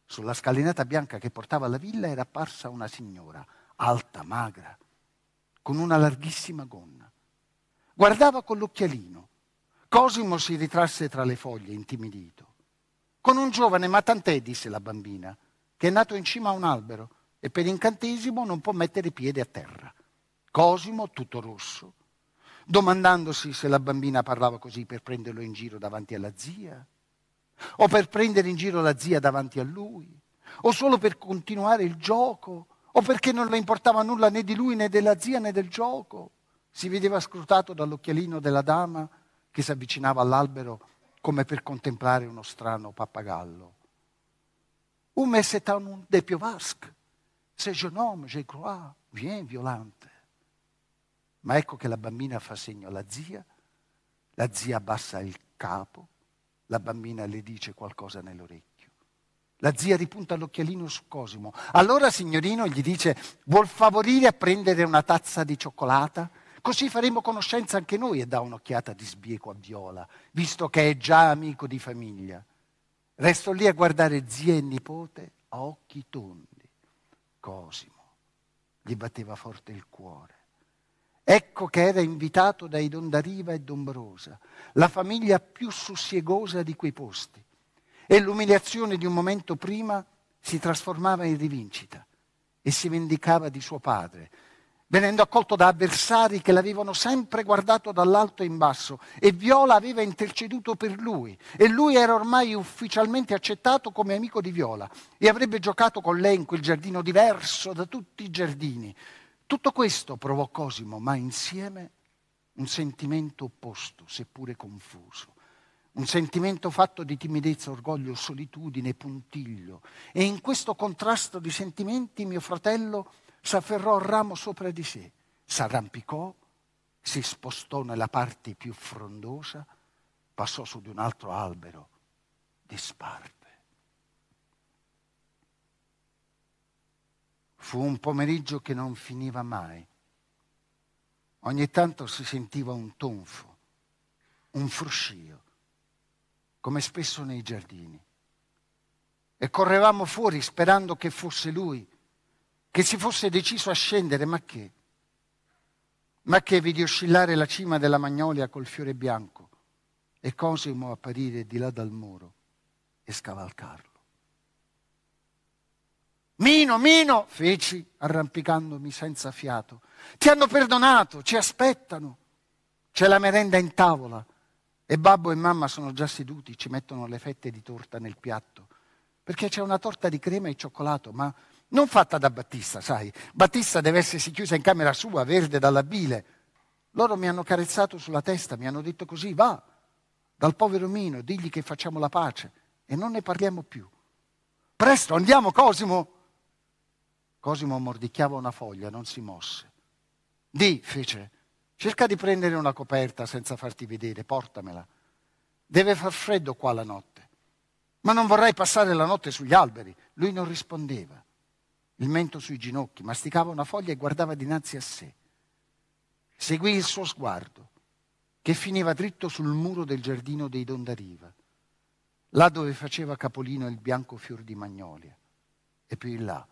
Sulla scalinata bianca che portava alla villa era apparsa una signora, alta, magra, con una larghissima gonna. Guardava con l'occhialino. Cosimo si ritrasse tra le foglie, intimidito. Con un giovane, ma tant'è, disse la bambina, che è nato in cima a un albero e per incantesimo non può mettere piede a terra. Cosimo, tutto rosso, domandandosi se la bambina parlava così per prenderlo in giro davanti alla zia, o per prendere in giro la zia davanti a lui, o solo per continuare il gioco, o perché non le importava nulla né di lui né della zia né del gioco. Si vedeva scrutato dall'occhialino della dama che si avvicinava all'albero come per contemplare uno strano pappagallo. Un me c'est un de piovasque, c'est jeune homme, crois, viens violante. Ma ecco che la bambina fa segno alla zia La zia abbassa il capo, la bambina le dice qualcosa nell'orecchio. La zia ripunta l'occhialino su Cosimo. Allora, signorino, gli dice, vuol favorire a prendere una tazza di cioccolata? Così faremo conoscenza anche noi e dà un'occhiata di sbieco a Viola, visto che è già amico di famiglia. Resto lì a guardare zia e nipote a occhi tondi. Cosimo gli batteva forte il cuore. Ecco che era invitato dai Dondariva e Dombrosa, la famiglia più sussiegosa di quei posti. E l'umiliazione di un momento prima si trasformava in rivincita e si vendicava di suo padre, venendo accolto da avversari che l'avevano sempre guardato dall'alto in basso e Viola aveva interceduto per lui e lui era ormai ufficialmente accettato come amico di Viola e avrebbe giocato con lei in quel giardino diverso da tutti i giardini. Tutto questo provò Cosimo, ma insieme un sentimento opposto, seppure confuso. Un sentimento fatto di timidezza, orgoglio, solitudine, puntiglio. E in questo contrasto di sentimenti mio fratello s'afferrò il ramo sopra di sé, s'arrampicò, si spostò nella parte più frondosa, passò su di un altro albero, disparve. Fu un pomeriggio che non finiva mai. Ogni tanto si sentiva un tonfo, un fruscio, come spesso nei giardini. E correvamo fuori sperando che fosse lui che si fosse deciso a scendere, ma che? Ma che vidi oscillare la cima della magnolia col fiore bianco e Cosimo apparire di là dal muro e scavalcarlo. Mino, Mino, feci arrampicandomi senza fiato. Ti hanno perdonato, ci aspettano. C'è la merenda in tavola e babbo e mamma sono già seduti, ci mettono le fette di torta nel piatto. Perché c'è una torta di crema e cioccolato, ma non fatta da Battista, sai. Battista deve essersi chiusa in camera sua, verde dalla bile. Loro mi hanno carezzato sulla testa, mi hanno detto così, va dal povero Mino, digli che facciamo la pace e non ne parliamo più. Presto, andiamo, Cosimo. Cosimo mordicchiava una foglia, non si mosse. Di, fece, cerca di prendere una coperta senza farti vedere, portamela. Deve far freddo qua la notte. Ma non vorrei passare la notte sugli alberi. Lui non rispondeva il mento sui ginocchi, masticava una foglia e guardava dinanzi a sé. Seguì il suo sguardo, che finiva dritto sul muro del giardino dei Dondariva, là dove faceva capolino il bianco fior di magnolia, e più in là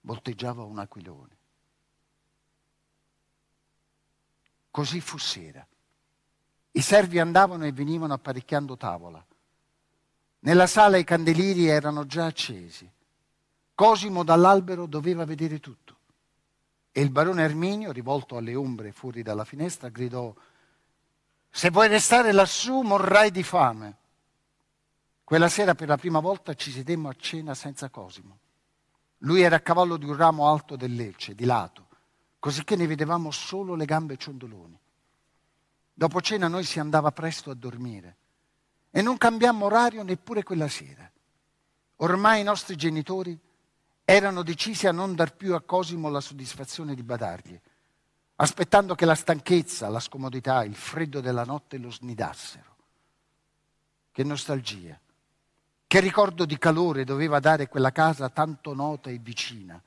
volteggiava un aquilone. Così fu sera. I servi andavano e venivano apparecchiando tavola. Nella sala i candeliri erano già accesi. Cosimo dall'albero doveva vedere tutto. E il barone Erminio, rivolto alle ombre fuori dalla finestra, gridò, se vuoi restare lassù morrai di fame. Quella sera per la prima volta ci sedemmo a cena senza Cosimo. Lui era a cavallo di un ramo alto del Lecce, di lato, così che ne vedevamo solo le gambe ciondoloni. Dopo cena noi si andava presto a dormire e non cambiammo orario neppure quella sera. Ormai i nostri genitori erano decisi a non dar più a Cosimo la soddisfazione di badargli, aspettando che la stanchezza, la scomodità, il freddo della notte lo snidassero. Che nostalgia, che ricordo di calore doveva dare quella casa tanto nota e vicina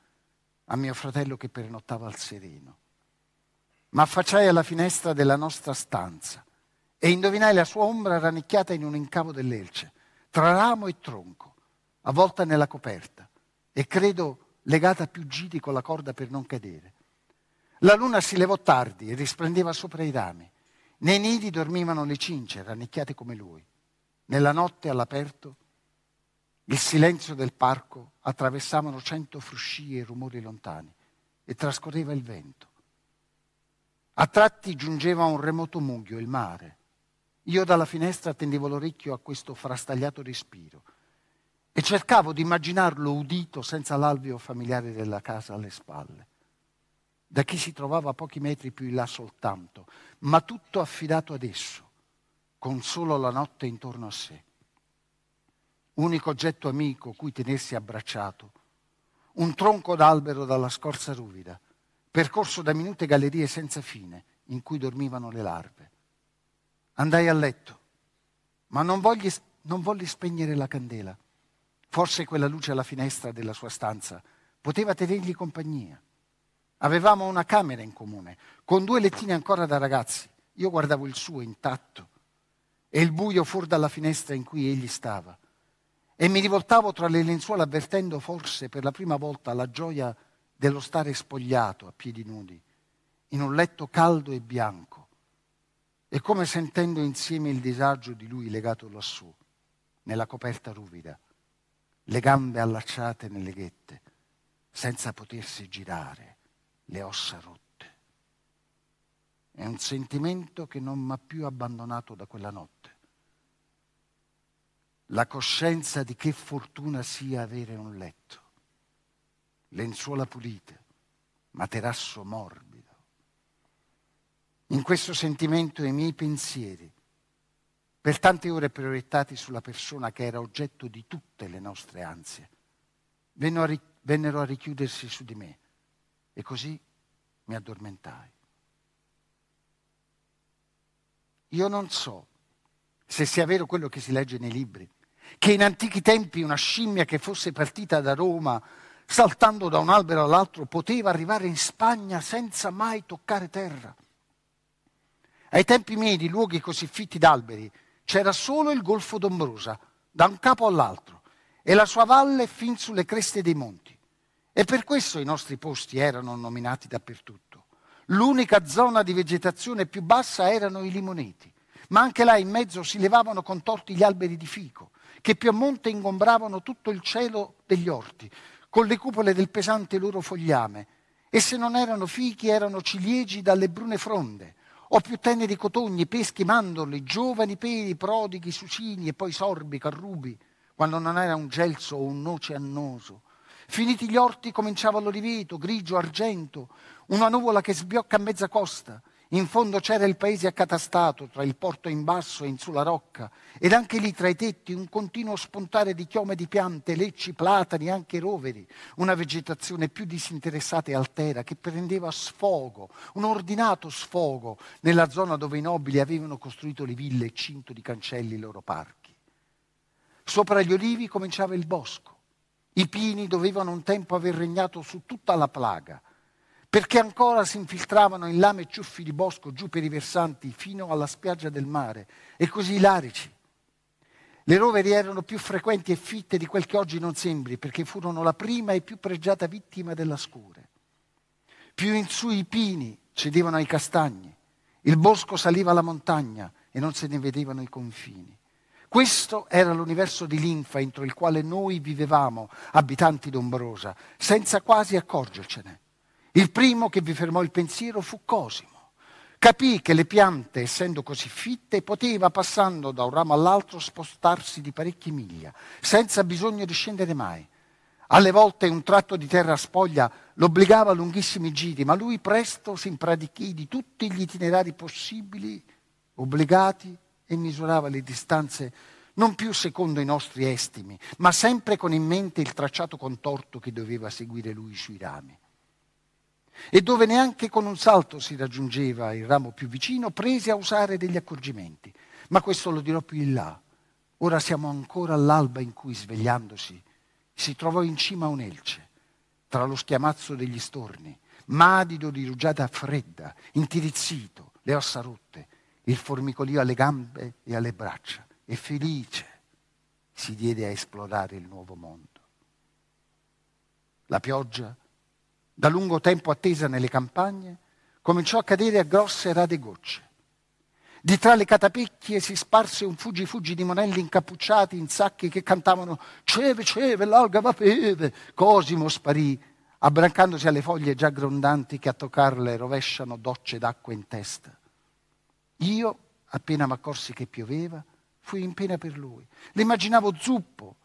a mio fratello che pernottava al sereno. Ma affacciai alla finestra della nostra stanza e indovinai la sua ombra rannicchiata in un incavo dell'elce, tra ramo e tronco, avvolta nella coperta e credo legata più giti con la corda per non cadere. La luna si levò tardi e risplendeva sopra i rami. Nei nidi dormivano le cince, rannicchiate come lui. Nella notte all'aperto, il silenzio del parco attraversavano cento fruscie e rumori lontani e trascorreva il vento. A tratti giungeva un remoto mughio, il mare. Io dalla finestra tendevo l'orecchio a questo frastagliato respiro e cercavo di immaginarlo udito senza l'alveo familiare della casa alle spalle, da chi si trovava a pochi metri più in là soltanto, ma tutto affidato ad esso, con solo la notte intorno a sé. Unico oggetto amico cui tenersi abbracciato, un tronco d'albero dalla scorza ruvida, percorso da minute gallerie senza fine in cui dormivano le larve. Andai a letto, ma non volli, non volli spegnere la candela. Forse quella luce alla finestra della sua stanza poteva tenergli compagnia. Avevamo una camera in comune, con due lettini ancora da ragazzi. Io guardavo il suo intatto e il buio fuori dalla finestra in cui egli stava. E mi rivoltavo tra le lenzuola avvertendo forse per la prima volta la gioia dello stare spogliato a piedi nudi, in un letto caldo e bianco, e come sentendo insieme il disagio di lui legato lassù, nella coperta ruvida, le gambe allacciate nelle ghette, senza potersi girare, le ossa rotte. È un sentimento che non mi ha più abbandonato da quella notte. La coscienza di che fortuna sia avere un letto, lenzuola pulite, materasso morbido. In questo sentimento i miei pensieri, per tante ore proiettati sulla persona che era oggetto di tutte le nostre ansie, vennero a richiudersi su di me e così mi addormentai. Io non so se sia vero quello che si legge nei libri, che in antichi tempi una scimmia che fosse partita da Roma, saltando da un albero all'altro, poteva arrivare in Spagna senza mai toccare terra. Ai tempi miei di luoghi così fitti d'alberi c'era solo il Golfo d'Ombrosa, da un capo all'altro, e la sua valle fin sulle creste dei monti. E per questo i nostri posti erano nominati dappertutto. L'unica zona di vegetazione più bassa erano i limoneti, ma anche là in mezzo si levavano contorti gli alberi di fico, che più a monte ingombravano tutto il cielo degli orti, con le cupole del pesante loro fogliame. E se non erano fichi, erano ciliegi dalle brune fronde, o più teneri cotogni, peschi, mandorli, giovani peli, prodighi, sucini e poi sorbi, carrubi, quando non era un gelso o un noce annoso. Finiti gli orti cominciava l'oliveto, grigio, argento, una nuvola che sbiocca a mezza costa. In fondo c'era il paese accatastato, tra il porto in basso e in sulla rocca, ed anche lì tra i tetti un continuo spuntare di chiome di piante, lecci, platani, anche roveri, una vegetazione più disinteressata e altera che prendeva sfogo, un ordinato sfogo, nella zona dove i nobili avevano costruito le ville e cinto di cancelli i loro parchi. Sopra gli olivi cominciava il bosco. I pini dovevano un tempo aver regnato su tutta la plaga, perché ancora si infiltravano in lame e ciuffi di bosco giù per i versanti fino alla spiaggia del mare, e così larici. Le roveri erano più frequenti e fitte di quel che oggi non sembri, perché furono la prima e più pregiata vittima della scure. Più in su i pini cedevano ai castagni, il bosco saliva alla montagna e non se ne vedevano i confini. Questo era l'universo di linfa entro il quale noi vivevamo, abitanti d'Ombrosa, senza quasi accorgercene. Il primo che vi fermò il pensiero fu Cosimo. Capì che le piante, essendo così fitte, poteva, passando da un ramo all'altro, spostarsi di parecchie miglia, senza bisogno di scendere mai. Alle volte un tratto di terra spoglia l'obbligava a lunghissimi giri, ma lui presto si impratichì di tutti gli itinerari possibili, obbligati, e misurava le distanze non più secondo i nostri estimi, ma sempre con in mente il tracciato contorto che doveva seguire lui sui rami e dove neanche con un salto si raggiungeva il ramo più vicino, prese a usare degli accorgimenti. Ma questo lo dirò più in là. Ora siamo ancora all'alba in cui, svegliandosi, si trovò in cima un elce, tra lo schiamazzo degli storni, madido di rugiada fredda, intirizzito, le ossa rotte, il formicolio alle gambe e alle braccia, e felice si diede a esplorare il nuovo mondo. La pioggia da lungo tempo attesa nelle campagne, cominciò a cadere a grosse rade gocce. Di tra le catapecchie si sparse un fuggi-fuggi di monelli incappucciati in sacchi che cantavano Ceve, ceve, l'alga va peve. Cosimo sparì, abbrancandosi alle foglie già grondanti che a toccarle rovesciano docce d'acqua in testa. Io, appena m'accorsi che pioveva, fui in pena per lui. L'immaginavo zuppo,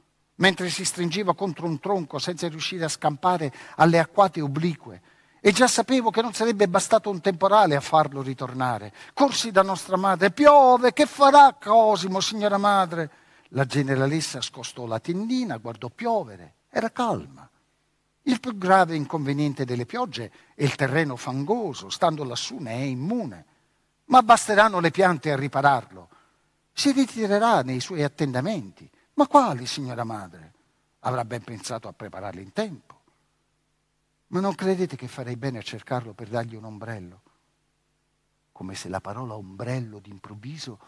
mentre si stringeva contro un tronco senza riuscire a scampare alle acquate oblique. E già sapevo che non sarebbe bastato un temporale a farlo ritornare. Corsi da nostra madre, piove, che farà Cosimo, signora madre? La generalessa scostò la tendina, guardò piovere, era calma. Il più grave inconveniente delle piogge è il terreno fangoso, stando lassù ne è immune. ma basteranno le piante a ripararlo. Si ritirerà nei suoi attendamenti. Ma quali, signora madre? Avrà ben pensato a prepararli in tempo. Ma non credete che farei bene a cercarlo per dargli un ombrello? Come se la parola ombrello d'improvviso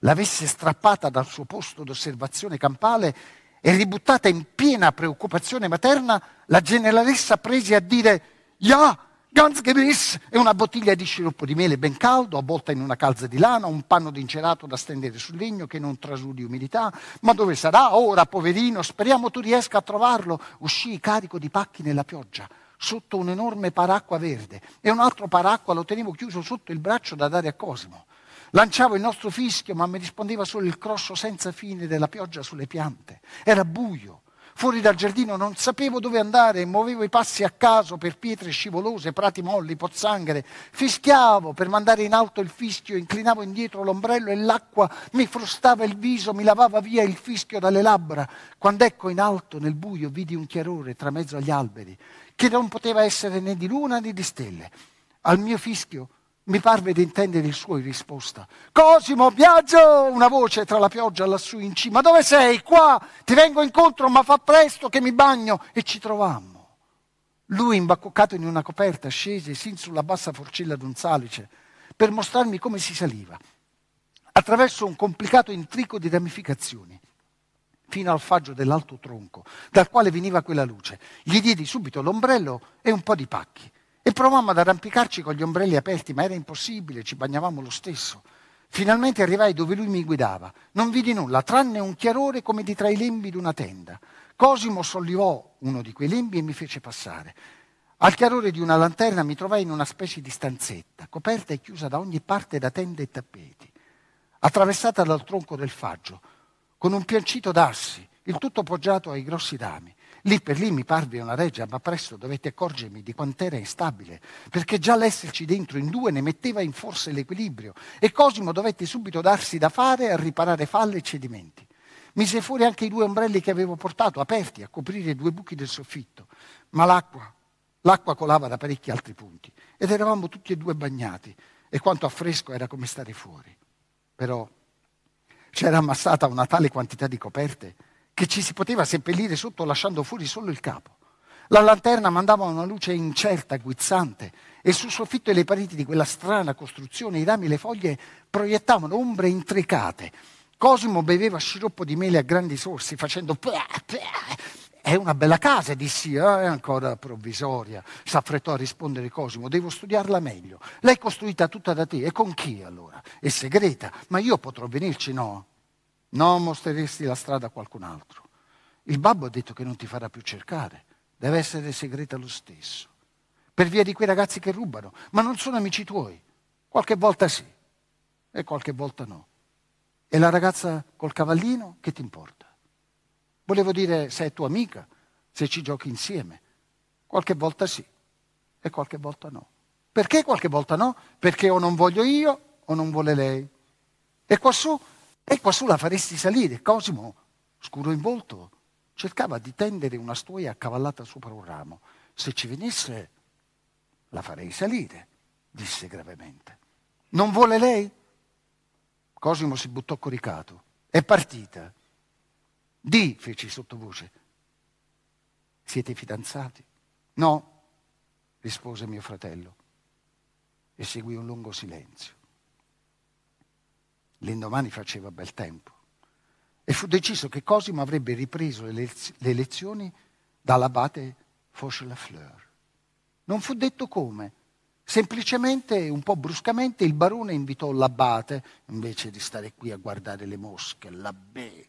l'avesse strappata dal suo posto d'osservazione campale e ributtata in piena preoccupazione materna, la generalessa prese a dire Ja, ganz gewiss, e una bottiglia di sciroppo di miele ben caldo, avvolta in una calza di lana, un panno d'incerato da stendere sul legno che non trasudi umidità. Ma dove sarà ora, poverino? Speriamo tu riesca a trovarlo. Uscì carico di pacchi nella pioggia sotto un enorme paracqua verde e un altro paracqua lo tenevo chiuso sotto il braccio da dare a Cosimo. Lanciavo il nostro fischio, ma mi rispondeva solo il crosso senza fine della pioggia sulle piante. Era buio. Fuori dal giardino non sapevo dove andare muovevo i passi a caso per pietre scivolose, prati molli, pozzanghere. Fischiavo per mandare in alto il fischio, inclinavo indietro l'ombrello e l'acqua mi frustava il viso, mi lavava via il fischio dalle labbra. Quando ecco in alto nel buio vidi un chiarore tra mezzo agli alberi, che non poteva essere né di luna né di stelle. Al mio fischio mi parve di intendere il suo in risposta. Cosimo, viaggio! Una voce tra la pioggia lassù in cima. Dove sei? Qua! Ti vengo incontro, ma fa presto che mi bagno. E ci trovammo. Lui, imbaccoccato in una coperta, scese sin sulla bassa forcella d'un salice per mostrarmi come si saliva, attraverso un complicato intrico di ramificazioni, fino al faggio dell'alto tronco, dal quale veniva quella luce. Gli diedi subito l'ombrello e un po' di pacchi. E provammo ad arrampicarci con gli ombrelli aperti, ma era impossibile, ci bagnavamo lo stesso. Finalmente arrivai dove lui mi guidava. Non vidi nulla, tranne un chiarore come di tra i lembi di una tenda. Cosimo sollevò uno di quei lembi e mi fece passare. Al chiarore di una lanterna mi trovai in una specie di stanzetta, coperta e chiusa da ogni parte da tende e tappeti, attraversata dal tronco del faggio, con un piancito d'assi, il tutto poggiato ai grossi dami. Lì per lì mi parve una reggia, ma presto dovette accorgermi di quant'era instabile, perché già l'esserci dentro in due ne metteva in forse l'equilibrio e Cosimo dovette subito darsi da fare a riparare falle e cedimenti. Mise fuori anche i due ombrelli che avevo portato, aperti a coprire due buchi del soffitto, ma l'acqua, l'acqua colava da parecchi altri punti ed eravamo tutti e due bagnati e quanto a fresco era come stare fuori. Però c'era ammassata una tale quantità di coperte che ci si poteva seppellire sotto lasciando fuori solo il capo. La lanterna mandava una luce incerta, guizzante, e sul soffitto e le pareti di quella strana costruzione i rami e le foglie proiettavano ombre intricate. Cosimo beveva sciroppo di mele a grandi sorsi, facendo è una bella casa, dissi, eh, è ancora provvisoria. S'affrettò a rispondere Cosimo, devo studiarla meglio. L'hai costruita tutta da te, e con chi allora? È segreta, ma io potrò venirci, no? Non mostreresti la strada a qualcun altro. Il babbo ha detto che non ti farà più cercare, deve essere segreta lo stesso. Per via di quei ragazzi che rubano, ma non sono amici tuoi. Qualche volta sì e qualche volta no. E la ragazza col cavallino, che ti importa? Volevo dire se è tua amica, se ci giochi insieme. Qualche volta sì e qualche volta no. Perché qualche volta no? Perché o non voglio io o non vuole lei. E quassù e quassù la faresti salire. Cosimo, scuro in volto, cercava di tendere una stuoia accavallata sopra un ramo. Se ci venisse, la farei salire, disse gravemente. Non vuole lei? Cosimo si buttò coricato. È partita. Di, feci sottovoce. Siete fidanzati? No, rispose mio fratello. E seguì un lungo silenzio. L'indomani faceva bel tempo e fu deciso che Cosimo avrebbe ripreso le, lez- le lezioni dall'abate Fauchelafleur. Non fu detto come, semplicemente, un po' bruscamente, il barone invitò l'abate, invece di stare qui a guardare le mosche, l'abbé.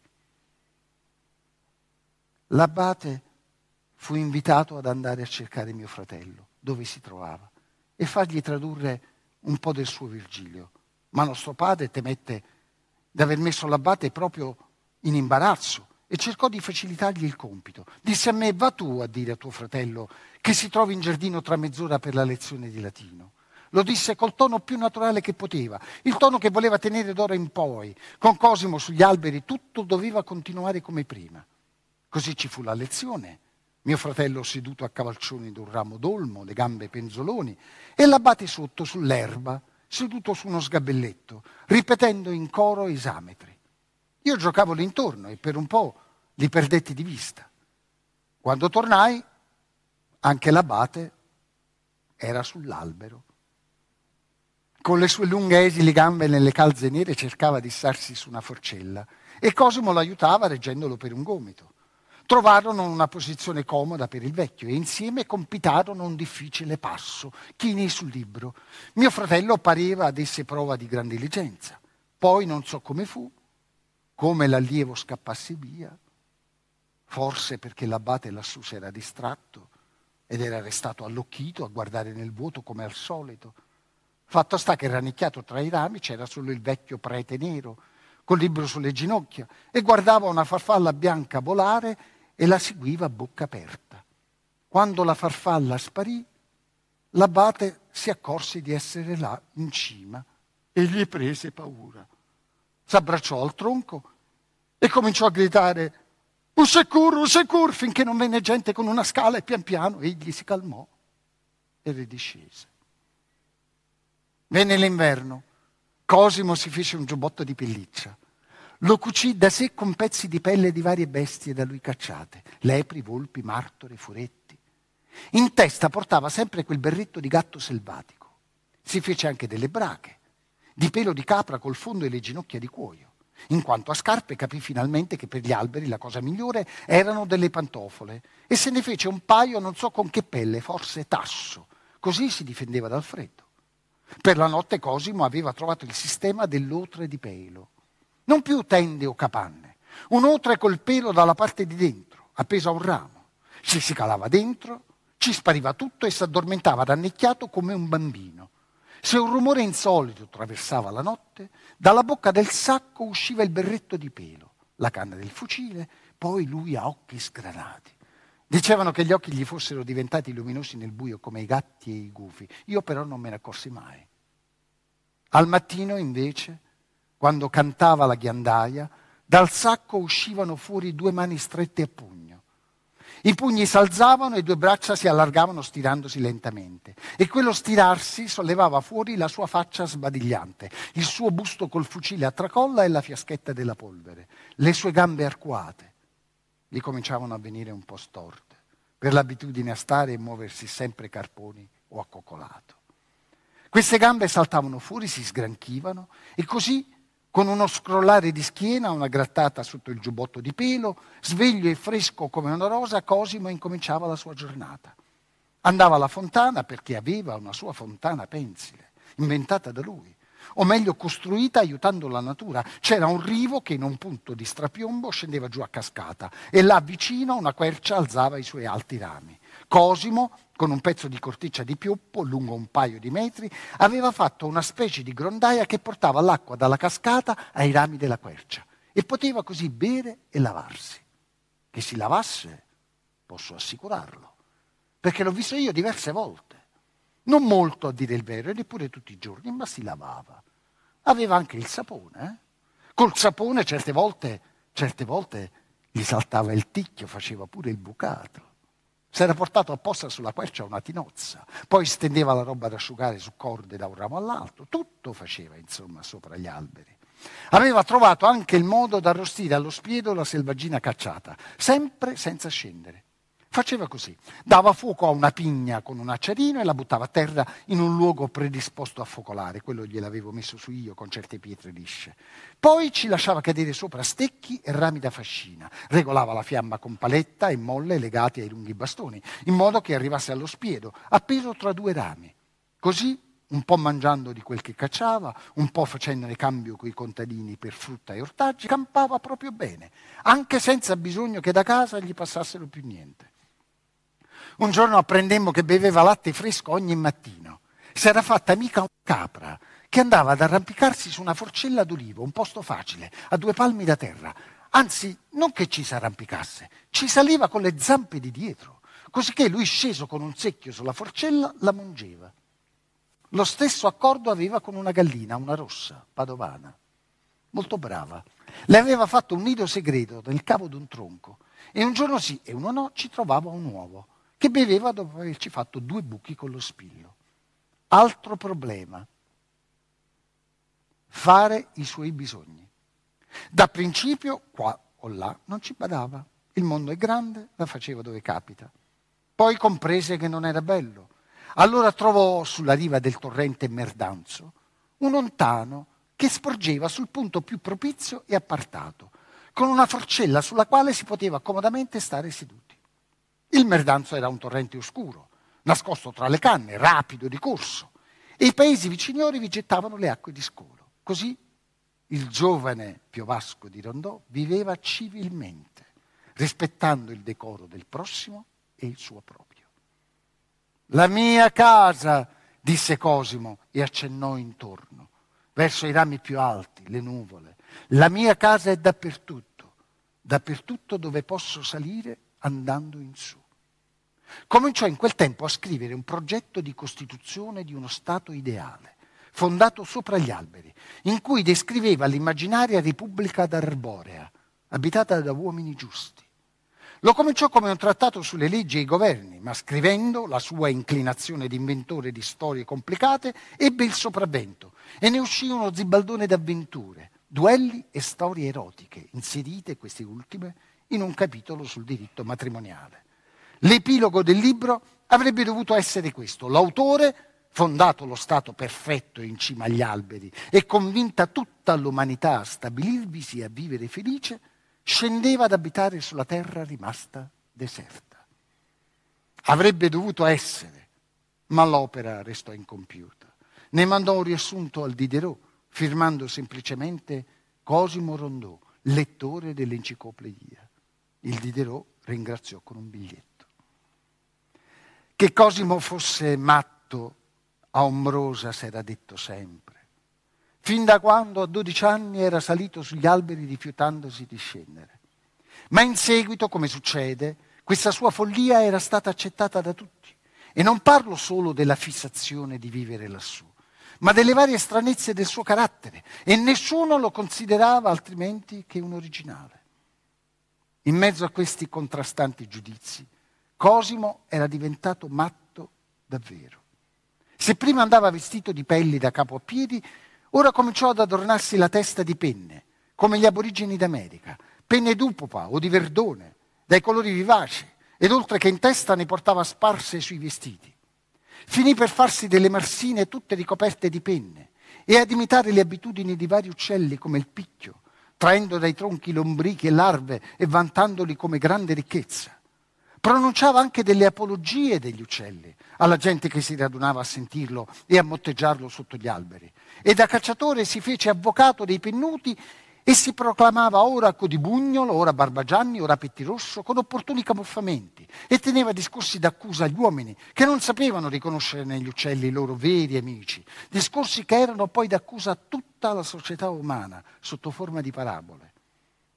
L'abate fu invitato ad andare a cercare mio fratello, dove si trovava, e fargli tradurre un po' del suo Virgilio ma nostro padre temette di aver messo l'abate proprio in imbarazzo e cercò di facilitargli il compito. Disse a me, va tu a dire a tuo fratello che si trovi in giardino tra mezz'ora per la lezione di latino. Lo disse col tono più naturale che poteva, il tono che voleva tenere d'ora in poi. Con Cosimo sugli alberi tutto doveva continuare come prima. Così ci fu la lezione. Mio fratello seduto a cavalcioni d'un ramo d'olmo, le gambe penzoloni, e l'abate sotto sull'erba seduto su uno sgabelletto, ripetendo in coro esametri. Io giocavo lì intorno e per un po' li perdetti di vista. Quando tornai, anche l'abate era sull'albero. Con le sue lunghe esili gambe nelle calze nere cercava di starsi su una forcella e Cosimo l'aiutava reggendolo per un gomito. Trovarono una posizione comoda per il vecchio e insieme compitarono un difficile passo, chini sul libro. Mio fratello pareva desse prova di gran diligenza. Poi non so come fu, come l'allievo scappasse via, forse perché l'abate lassù si era distratto ed era restato allocchito a guardare nel vuoto come al solito. Fatto sta che rannicchiato tra i rami c'era solo il vecchio prete nero, col libro sulle ginocchia, e guardava una farfalla bianca volare e la seguiva a bocca aperta. Quando la farfalla sparì, l'abate si accorse di essere là in cima e gli prese paura. S'abbracciò al tronco e cominciò a gridare un secur, un secur, finché non venne gente con una scala e pian piano egli si calmò e ridiscese. Venne l'inverno, Cosimo si fece un giubbotto di pelliccia lo cucì da sé con pezzi di pelle di varie bestie da lui cacciate, lepri, volpi, martore, furetti. In testa portava sempre quel berretto di gatto selvatico. Si fece anche delle brache, di pelo di capra col fondo e le ginocchia di cuoio. In quanto a scarpe capì finalmente che per gli alberi la cosa migliore erano delle pantofole e se ne fece un paio non so con che pelle, forse tasso. Così si difendeva dal freddo. Per la notte Cosimo aveva trovato il sistema dell'otre di pelo non più tende o capanne, un otre col pelo dalla parte di dentro, appeso a un ramo. Ci si calava dentro, ci spariva tutto e si addormentava rannicchiato come un bambino. Se un rumore insolito attraversava la notte, dalla bocca del sacco usciva il berretto di pelo, la canna del fucile, poi lui a occhi sgranati. Dicevano che gli occhi gli fossero diventati luminosi nel buio come i gatti e i gufi. Io però non me ne accorsi mai. Al mattino, invece, quando cantava la ghiandaia, dal sacco uscivano fuori due mani strette a pugno. I pugni s'alzavano e due braccia si allargavano stirandosi lentamente. E quello stirarsi sollevava fuori la sua faccia sbadigliante, il suo busto col fucile a tracolla e la fiaschetta della polvere, le sue gambe arcuate. Gli cominciavano a venire un po' storte, per l'abitudine a stare e muoversi sempre carponi o accoccolato. Queste gambe saltavano fuori, si sgranchivano e così con uno scrollare di schiena, una grattata sotto il giubbotto di pelo, sveglio e fresco come una rosa, Cosimo incominciava la sua giornata. Andava alla fontana perché aveva una sua fontana pensile, inventata da lui, o meglio costruita aiutando la natura. C'era un rivo che in un punto di strapiombo scendeva giù a cascata e là vicino una quercia alzava i suoi alti rami. Cosimo, con un pezzo di corteccia di pioppo lungo un paio di metri, aveva fatto una specie di grondaia che portava l'acqua dalla cascata ai rami della quercia e poteva così bere e lavarsi. Che si lavasse, posso assicurarlo, perché l'ho visto io diverse volte. Non molto a dire il vero, e neppure tutti i giorni, ma si lavava. Aveva anche il sapone. Eh? Col sapone certe volte, certe volte gli saltava il ticchio, faceva pure il bucato. Si era portato apposta sulla quercia una tinozza, poi stendeva la roba da asciugare su corde da un ramo all'altro, tutto faceva insomma sopra gli alberi. Aveva trovato anche il modo d'arrostire allo spiedo la selvaggina cacciata, sempre senza scendere. Faceva così, dava fuoco a una pigna con un acciarino e la buttava a terra in un luogo predisposto a focolare, quello gliel'avevo messo su io con certe pietre lisce. Poi ci lasciava cadere sopra stecchi e rami da fascina, regolava la fiamma con paletta e molle legati ai lunghi bastoni, in modo che arrivasse allo spiedo, appeso tra due rami. Così un po' mangiando di quel che cacciava, un po' facendone cambio coi contadini per frutta e ortaggi, campava proprio bene, anche senza bisogno che da casa gli passassero più niente. Un giorno apprendemmo che beveva latte fresco ogni mattino. Si era fatta amica una capra che andava ad arrampicarsi su una forcella d'olivo, un posto facile, a due palmi da terra. Anzi, non che ci si arrampicasse, ci saliva con le zampe di dietro, cosicché lui sceso con un secchio sulla forcella la mungeva. Lo stesso accordo aveva con una gallina, una rossa, padovana, molto brava. Le aveva fatto un nido segreto nel cavo d'un tronco e un giorno sì e uno no ci trovava un uovo che beveva dopo averci fatto due buchi con lo spillo. Altro problema. fare i suoi bisogni. Da principio, qua o là, non ci badava. Il mondo è grande, la faceva dove capita. Poi comprese che non era bello. Allora trovò sulla riva del torrente Merdanzo un ontano che sporgeva sul punto più propizio e appartato, con una forcella sulla quale si poteva comodamente stare seduti. Il Merdanzo era un torrente oscuro, nascosto tra le canne, rapido di corso, e i paesi viciniori vi gettavano le acque di scolo. Così il giovane Piovasco di Rondò viveva civilmente, rispettando il decoro del prossimo e il suo proprio. La mia casa, disse Cosimo e accennò intorno, verso i rami più alti, le nuvole. La mia casa è dappertutto, dappertutto dove posso salire andando in su. Cominciò in quel tempo a scrivere un progetto di costituzione di uno Stato ideale, fondato sopra gli alberi, in cui descriveva l'immaginaria Repubblica d'Arborea, abitata da uomini giusti. Lo cominciò come un trattato sulle leggi e i governi, ma scrivendo la sua inclinazione di inventore di storie complicate ebbe il sopravvento e ne uscì uno zibaldone d'avventure, duelli e storie erotiche, inserite queste ultime in un capitolo sul diritto matrimoniale. L'epilogo del libro avrebbe dovuto essere questo. L'autore, fondato lo Stato perfetto in cima agli alberi e convinta tutta l'umanità a stabilirvisi e a vivere felice, scendeva ad abitare sulla terra rimasta deserta. Avrebbe dovuto essere, ma l'opera restò incompiuta. Ne mandò un riassunto al Diderot, firmando semplicemente Cosimo Rondò, lettore dell'enciclopedia. Il Diderot ringraziò con un biglietto. Che Cosimo fosse matto a Ombrosa s'era detto sempre, fin da quando a dodici anni era salito sugli alberi rifiutandosi di scendere. Ma in seguito, come succede, questa sua follia era stata accettata da tutti. E non parlo solo della fissazione di vivere lassù, ma delle varie stranezze del suo carattere, e nessuno lo considerava altrimenti che un originale. In mezzo a questi contrastanti giudizi, Cosimo era diventato matto davvero. Se prima andava vestito di pelli da capo a piedi, ora cominciò ad adornarsi la testa di penne, come gli aborigeni d'America, penne d'upopa o di verdone, dai colori vivaci, ed oltre che in testa ne portava sparse sui vestiti. Finì per farsi delle marsine tutte ricoperte di penne e ad imitare le abitudini di vari uccelli come il picchio, traendo dai tronchi lombrichi e larve e vantandoli come grande ricchezza. Pronunciava anche delle apologie degli uccelli alla gente che si radunava a sentirlo e a motteggiarlo sotto gli alberi. E da cacciatore si fece avvocato dei pennuti e si proclamava ora Codibugnolo, ora Barbagianni, ora Pettirosso, con opportuni camuffamenti, e teneva discorsi d'accusa agli uomini che non sapevano riconoscere negli uccelli i loro veri amici, discorsi che erano poi d'accusa a tutta la società umana sotto forma di parabole.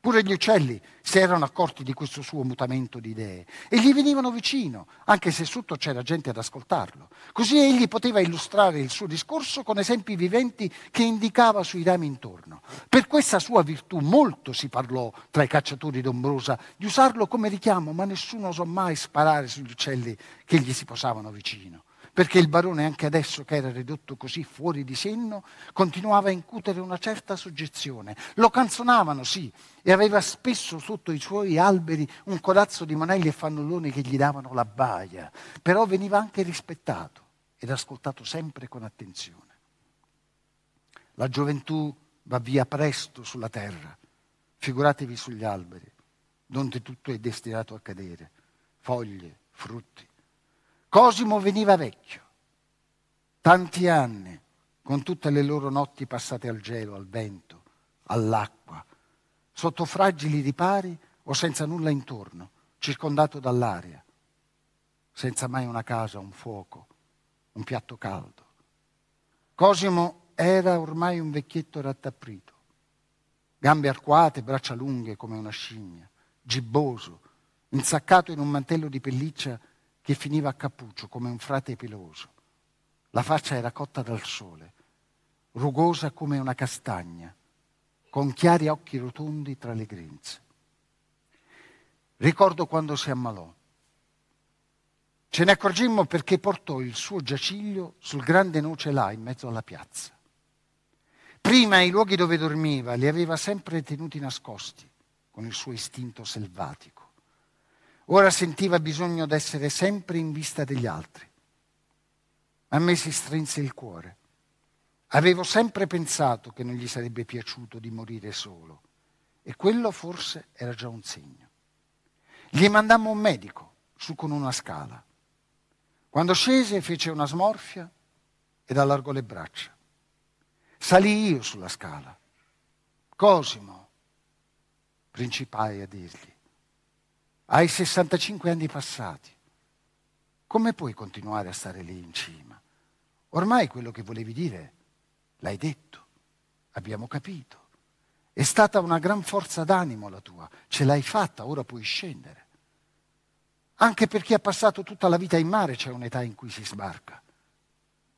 Pure gli uccelli si erano accorti di questo suo mutamento di idee e gli venivano vicino, anche se sotto c'era gente ad ascoltarlo. Così egli poteva illustrare il suo discorso con esempi viventi che indicava sui rami intorno. Per questa sua virtù molto si parlò tra i cacciatori d'ombrosa di usarlo come richiamo, ma nessuno osò mai sparare sugli uccelli che gli si posavano vicino perché il barone, anche adesso che era ridotto così fuori di senno, continuava a incutere una certa soggezione. Lo canzonavano, sì, e aveva spesso sotto i suoi alberi un corazzo di monelli e fannulloni che gli davano la baia, però veniva anche rispettato ed ascoltato sempre con attenzione. La gioventù va via presto sulla terra, figuratevi sugli alberi, donde tutto è destinato a cadere, foglie, frutti Cosimo veniva vecchio, tanti anni, con tutte le loro notti passate al gelo, al vento, all'acqua, sotto fragili ripari o senza nulla intorno, circondato dall'aria, senza mai una casa, un fuoco, un piatto caldo. Cosimo era ormai un vecchietto rattapprito, gambe arcuate, braccia lunghe come una scimmia, gibboso, insaccato in un mantello di pelliccia che finiva a cappuccio come un frate peloso. La faccia era cotta dal sole, rugosa come una castagna, con chiari occhi rotondi tra le grinze. Ricordo quando si ammalò. Ce ne accorgemmo perché portò il suo giaciglio sul grande noce là in mezzo alla piazza. Prima i luoghi dove dormiva li aveva sempre tenuti nascosti con il suo istinto selvatico. Ora sentiva bisogno d'essere sempre in vista degli altri. A me si strinse il cuore. Avevo sempre pensato che non gli sarebbe piaciuto di morire solo e quello forse era già un segno. Gli mandammo un medico su con una scala. Quando scese fece una smorfia ed allargò le braccia. Salì io sulla scala. Cosimo, principai a dirgli, hai 65 anni passati. Come puoi continuare a stare lì in cima? Ormai quello che volevi dire l'hai detto, abbiamo capito. È stata una gran forza d'animo la tua, ce l'hai fatta, ora puoi scendere. Anche per chi ha passato tutta la vita in mare c'è un'età in cui si sbarca.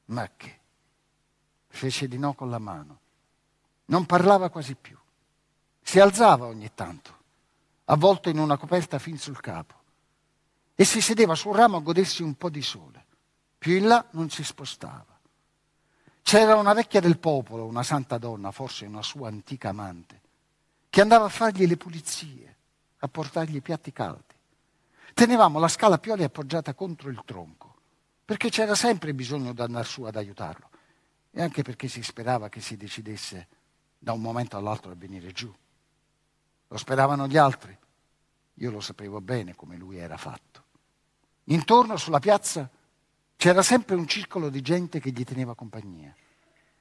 Ma che? Fece di no con la mano. Non parlava quasi più. Si alzava ogni tanto avvolto in una coperta fin sul capo, e si sedeva sul ramo a godersi un po' di sole. Più in là non si spostava. C'era una vecchia del popolo, una santa donna, forse una sua antica amante, che andava a fargli le pulizie, a portargli i piatti caldi. Tenevamo la scala pioli appoggiata contro il tronco, perché c'era sempre bisogno di andare su ad aiutarlo, e anche perché si sperava che si decidesse da un momento all'altro a venire giù. Lo speravano gli altri. Io lo sapevo bene come lui era fatto. Intorno sulla piazza c'era sempre un circolo di gente che gli teneva compagnia,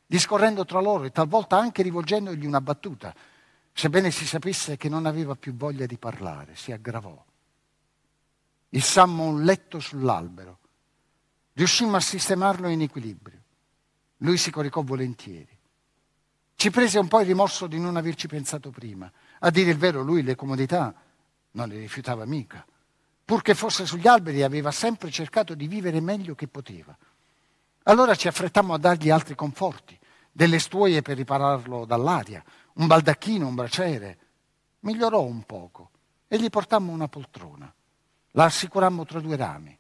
discorrendo tra loro e talvolta anche rivolgendogli una battuta, sebbene si sapesse che non aveva più voglia di parlare, si aggravò. Issammo un letto sull'albero. Riuscimmo a sistemarlo in equilibrio. Lui si coricò volentieri. Ci prese un po' il rimorso di non averci pensato prima. A dire il vero, lui le comodità non le rifiutava mica. Purché fosse sugli alberi, aveva sempre cercato di vivere meglio che poteva. Allora ci affrettammo a dargli altri conforti, delle stuoie per ripararlo dall'aria, un baldacchino, un braciere. Migliorò un poco e gli portammo una poltrona. La assicurammo tra due rami.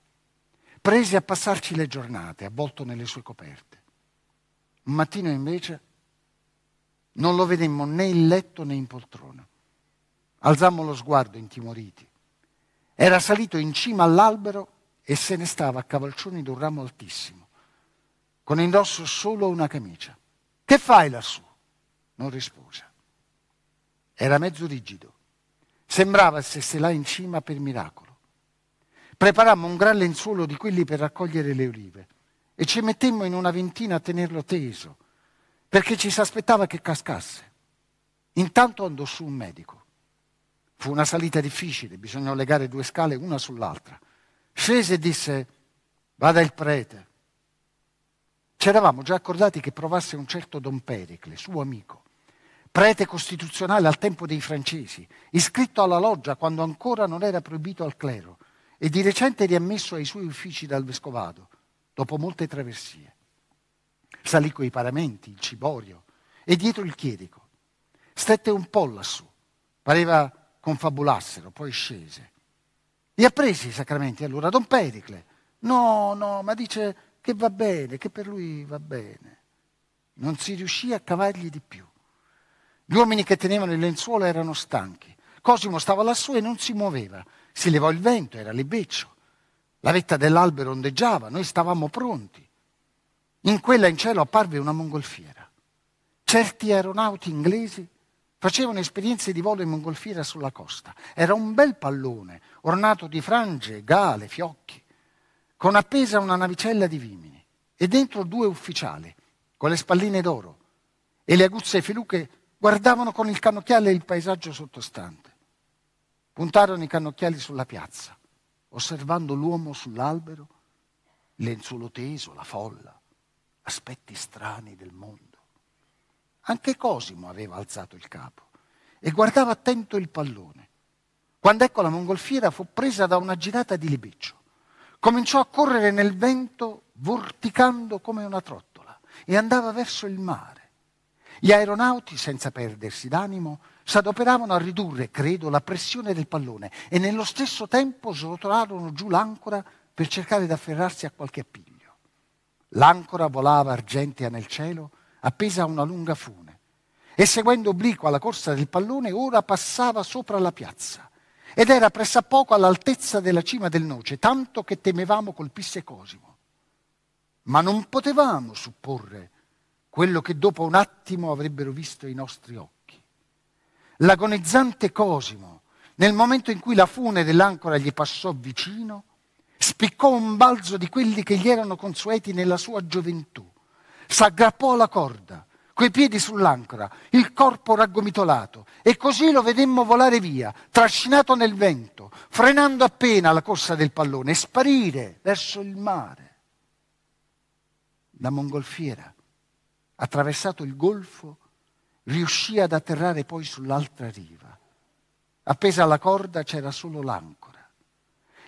Prese a passarci le giornate, avvolto nelle sue coperte. Un mattino invece non lo vedemmo né in letto né in poltrona. Alzammo lo sguardo intimoriti. Era salito in cima all'albero e se ne stava a cavalcioni d'un ramo altissimo, con indosso solo una camicia. Che fai lassù? Non rispose. Era mezzo rigido. Sembrava stesse là in cima per miracolo. Preparammo un gran lenzuolo di quelli per raccogliere le olive e ci mettemmo in una ventina a tenerlo teso, perché ci si aspettava che cascasse. Intanto andò su un medico. Fu una salita difficile, bisognò legare due scale una sull'altra. Scese e disse, vada il prete. Ci eravamo già accordati che provasse un certo Don Pericle, suo amico, prete costituzionale al tempo dei francesi, iscritto alla loggia quando ancora non era proibito al clero e di recente riammesso ai suoi uffici dal vescovado, dopo molte traversie. Salì coi paramenti, il ciborio e dietro il chierico. Stette un po' lassù. Pareva confabulassero, poi scese. Li ha presi i sacramenti allora Don Pericle. No, no, ma dice che va bene, che per lui va bene. Non si riuscì a cavargli di più. Gli uomini che tenevano il lenzuolo erano stanchi. Cosimo stava lassù e non si muoveva. Si levò il vento, era libeccio. La vetta dell'albero ondeggiava, noi stavamo pronti. In quella in cielo apparve una mongolfiera. Certi aeronauti inglesi facevano esperienze di volo in mongolfiera sulla costa. Era un bel pallone, ornato di frange, gale, fiocchi, con appesa una navicella di vimini e dentro due ufficiali, con le spalline d'oro e le aguzze filuche guardavano con il cannocchiale il paesaggio sottostante. Puntarono i cannocchiali sulla piazza, osservando l'uomo sull'albero, il lenzuolo teso, la folla aspetti strani del mondo. Anche Cosimo aveva alzato il capo e guardava attento il pallone. Quando ecco la mongolfiera fu presa da una girata di libeccio. Cominciò a correre nel vento vorticando come una trottola e andava verso il mare. Gli aeronauti, senza perdersi d'animo, s'adoperavano a ridurre, credo, la pressione del pallone e nello stesso tempo srotolarono giù l'ancora per cercare di afferrarsi a qualche appiglio. L'ancora volava argentea nel cielo, appesa a una lunga fune. e seguendo obliqua la corsa del pallone ora passava sopra la piazza ed era pressappoco all'altezza della cima del noce, tanto che temevamo colpisse Cosimo. Ma non potevamo supporre quello che dopo un attimo avrebbero visto i nostri occhi. L'agonizzante Cosimo, nel momento in cui la fune dell'ancora gli passò vicino, spiccò un balzo di quelli che gli erano consueti nella sua gioventù, s'aggrappò alla corda, coi piedi sull'ancora, il corpo raggomitolato, e così lo vedemmo volare via, trascinato nel vento, frenando appena la corsa del pallone e sparire verso il mare. La mongolfiera, attraversato il golfo, riuscì ad atterrare poi sull'altra riva. Appesa alla corda c'era solo l'ancora.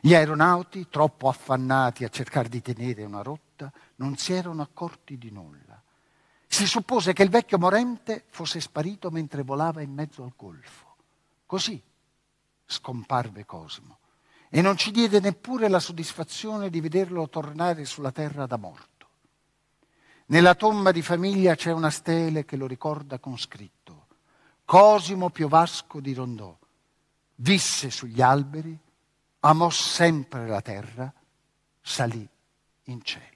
Gli aeronauti, troppo affannati a cercare di tenere una rotta, non si erano accorti di nulla. Si suppose che il vecchio morente fosse sparito mentre volava in mezzo al golfo. Così scomparve Cosimo e non ci diede neppure la soddisfazione di vederlo tornare sulla terra da morto. Nella tomba di famiglia c'è una stele che lo ricorda con scritto Cosimo Piovasco di Rondò visse sugli alberi, amò sempre la terra, salì in cielo.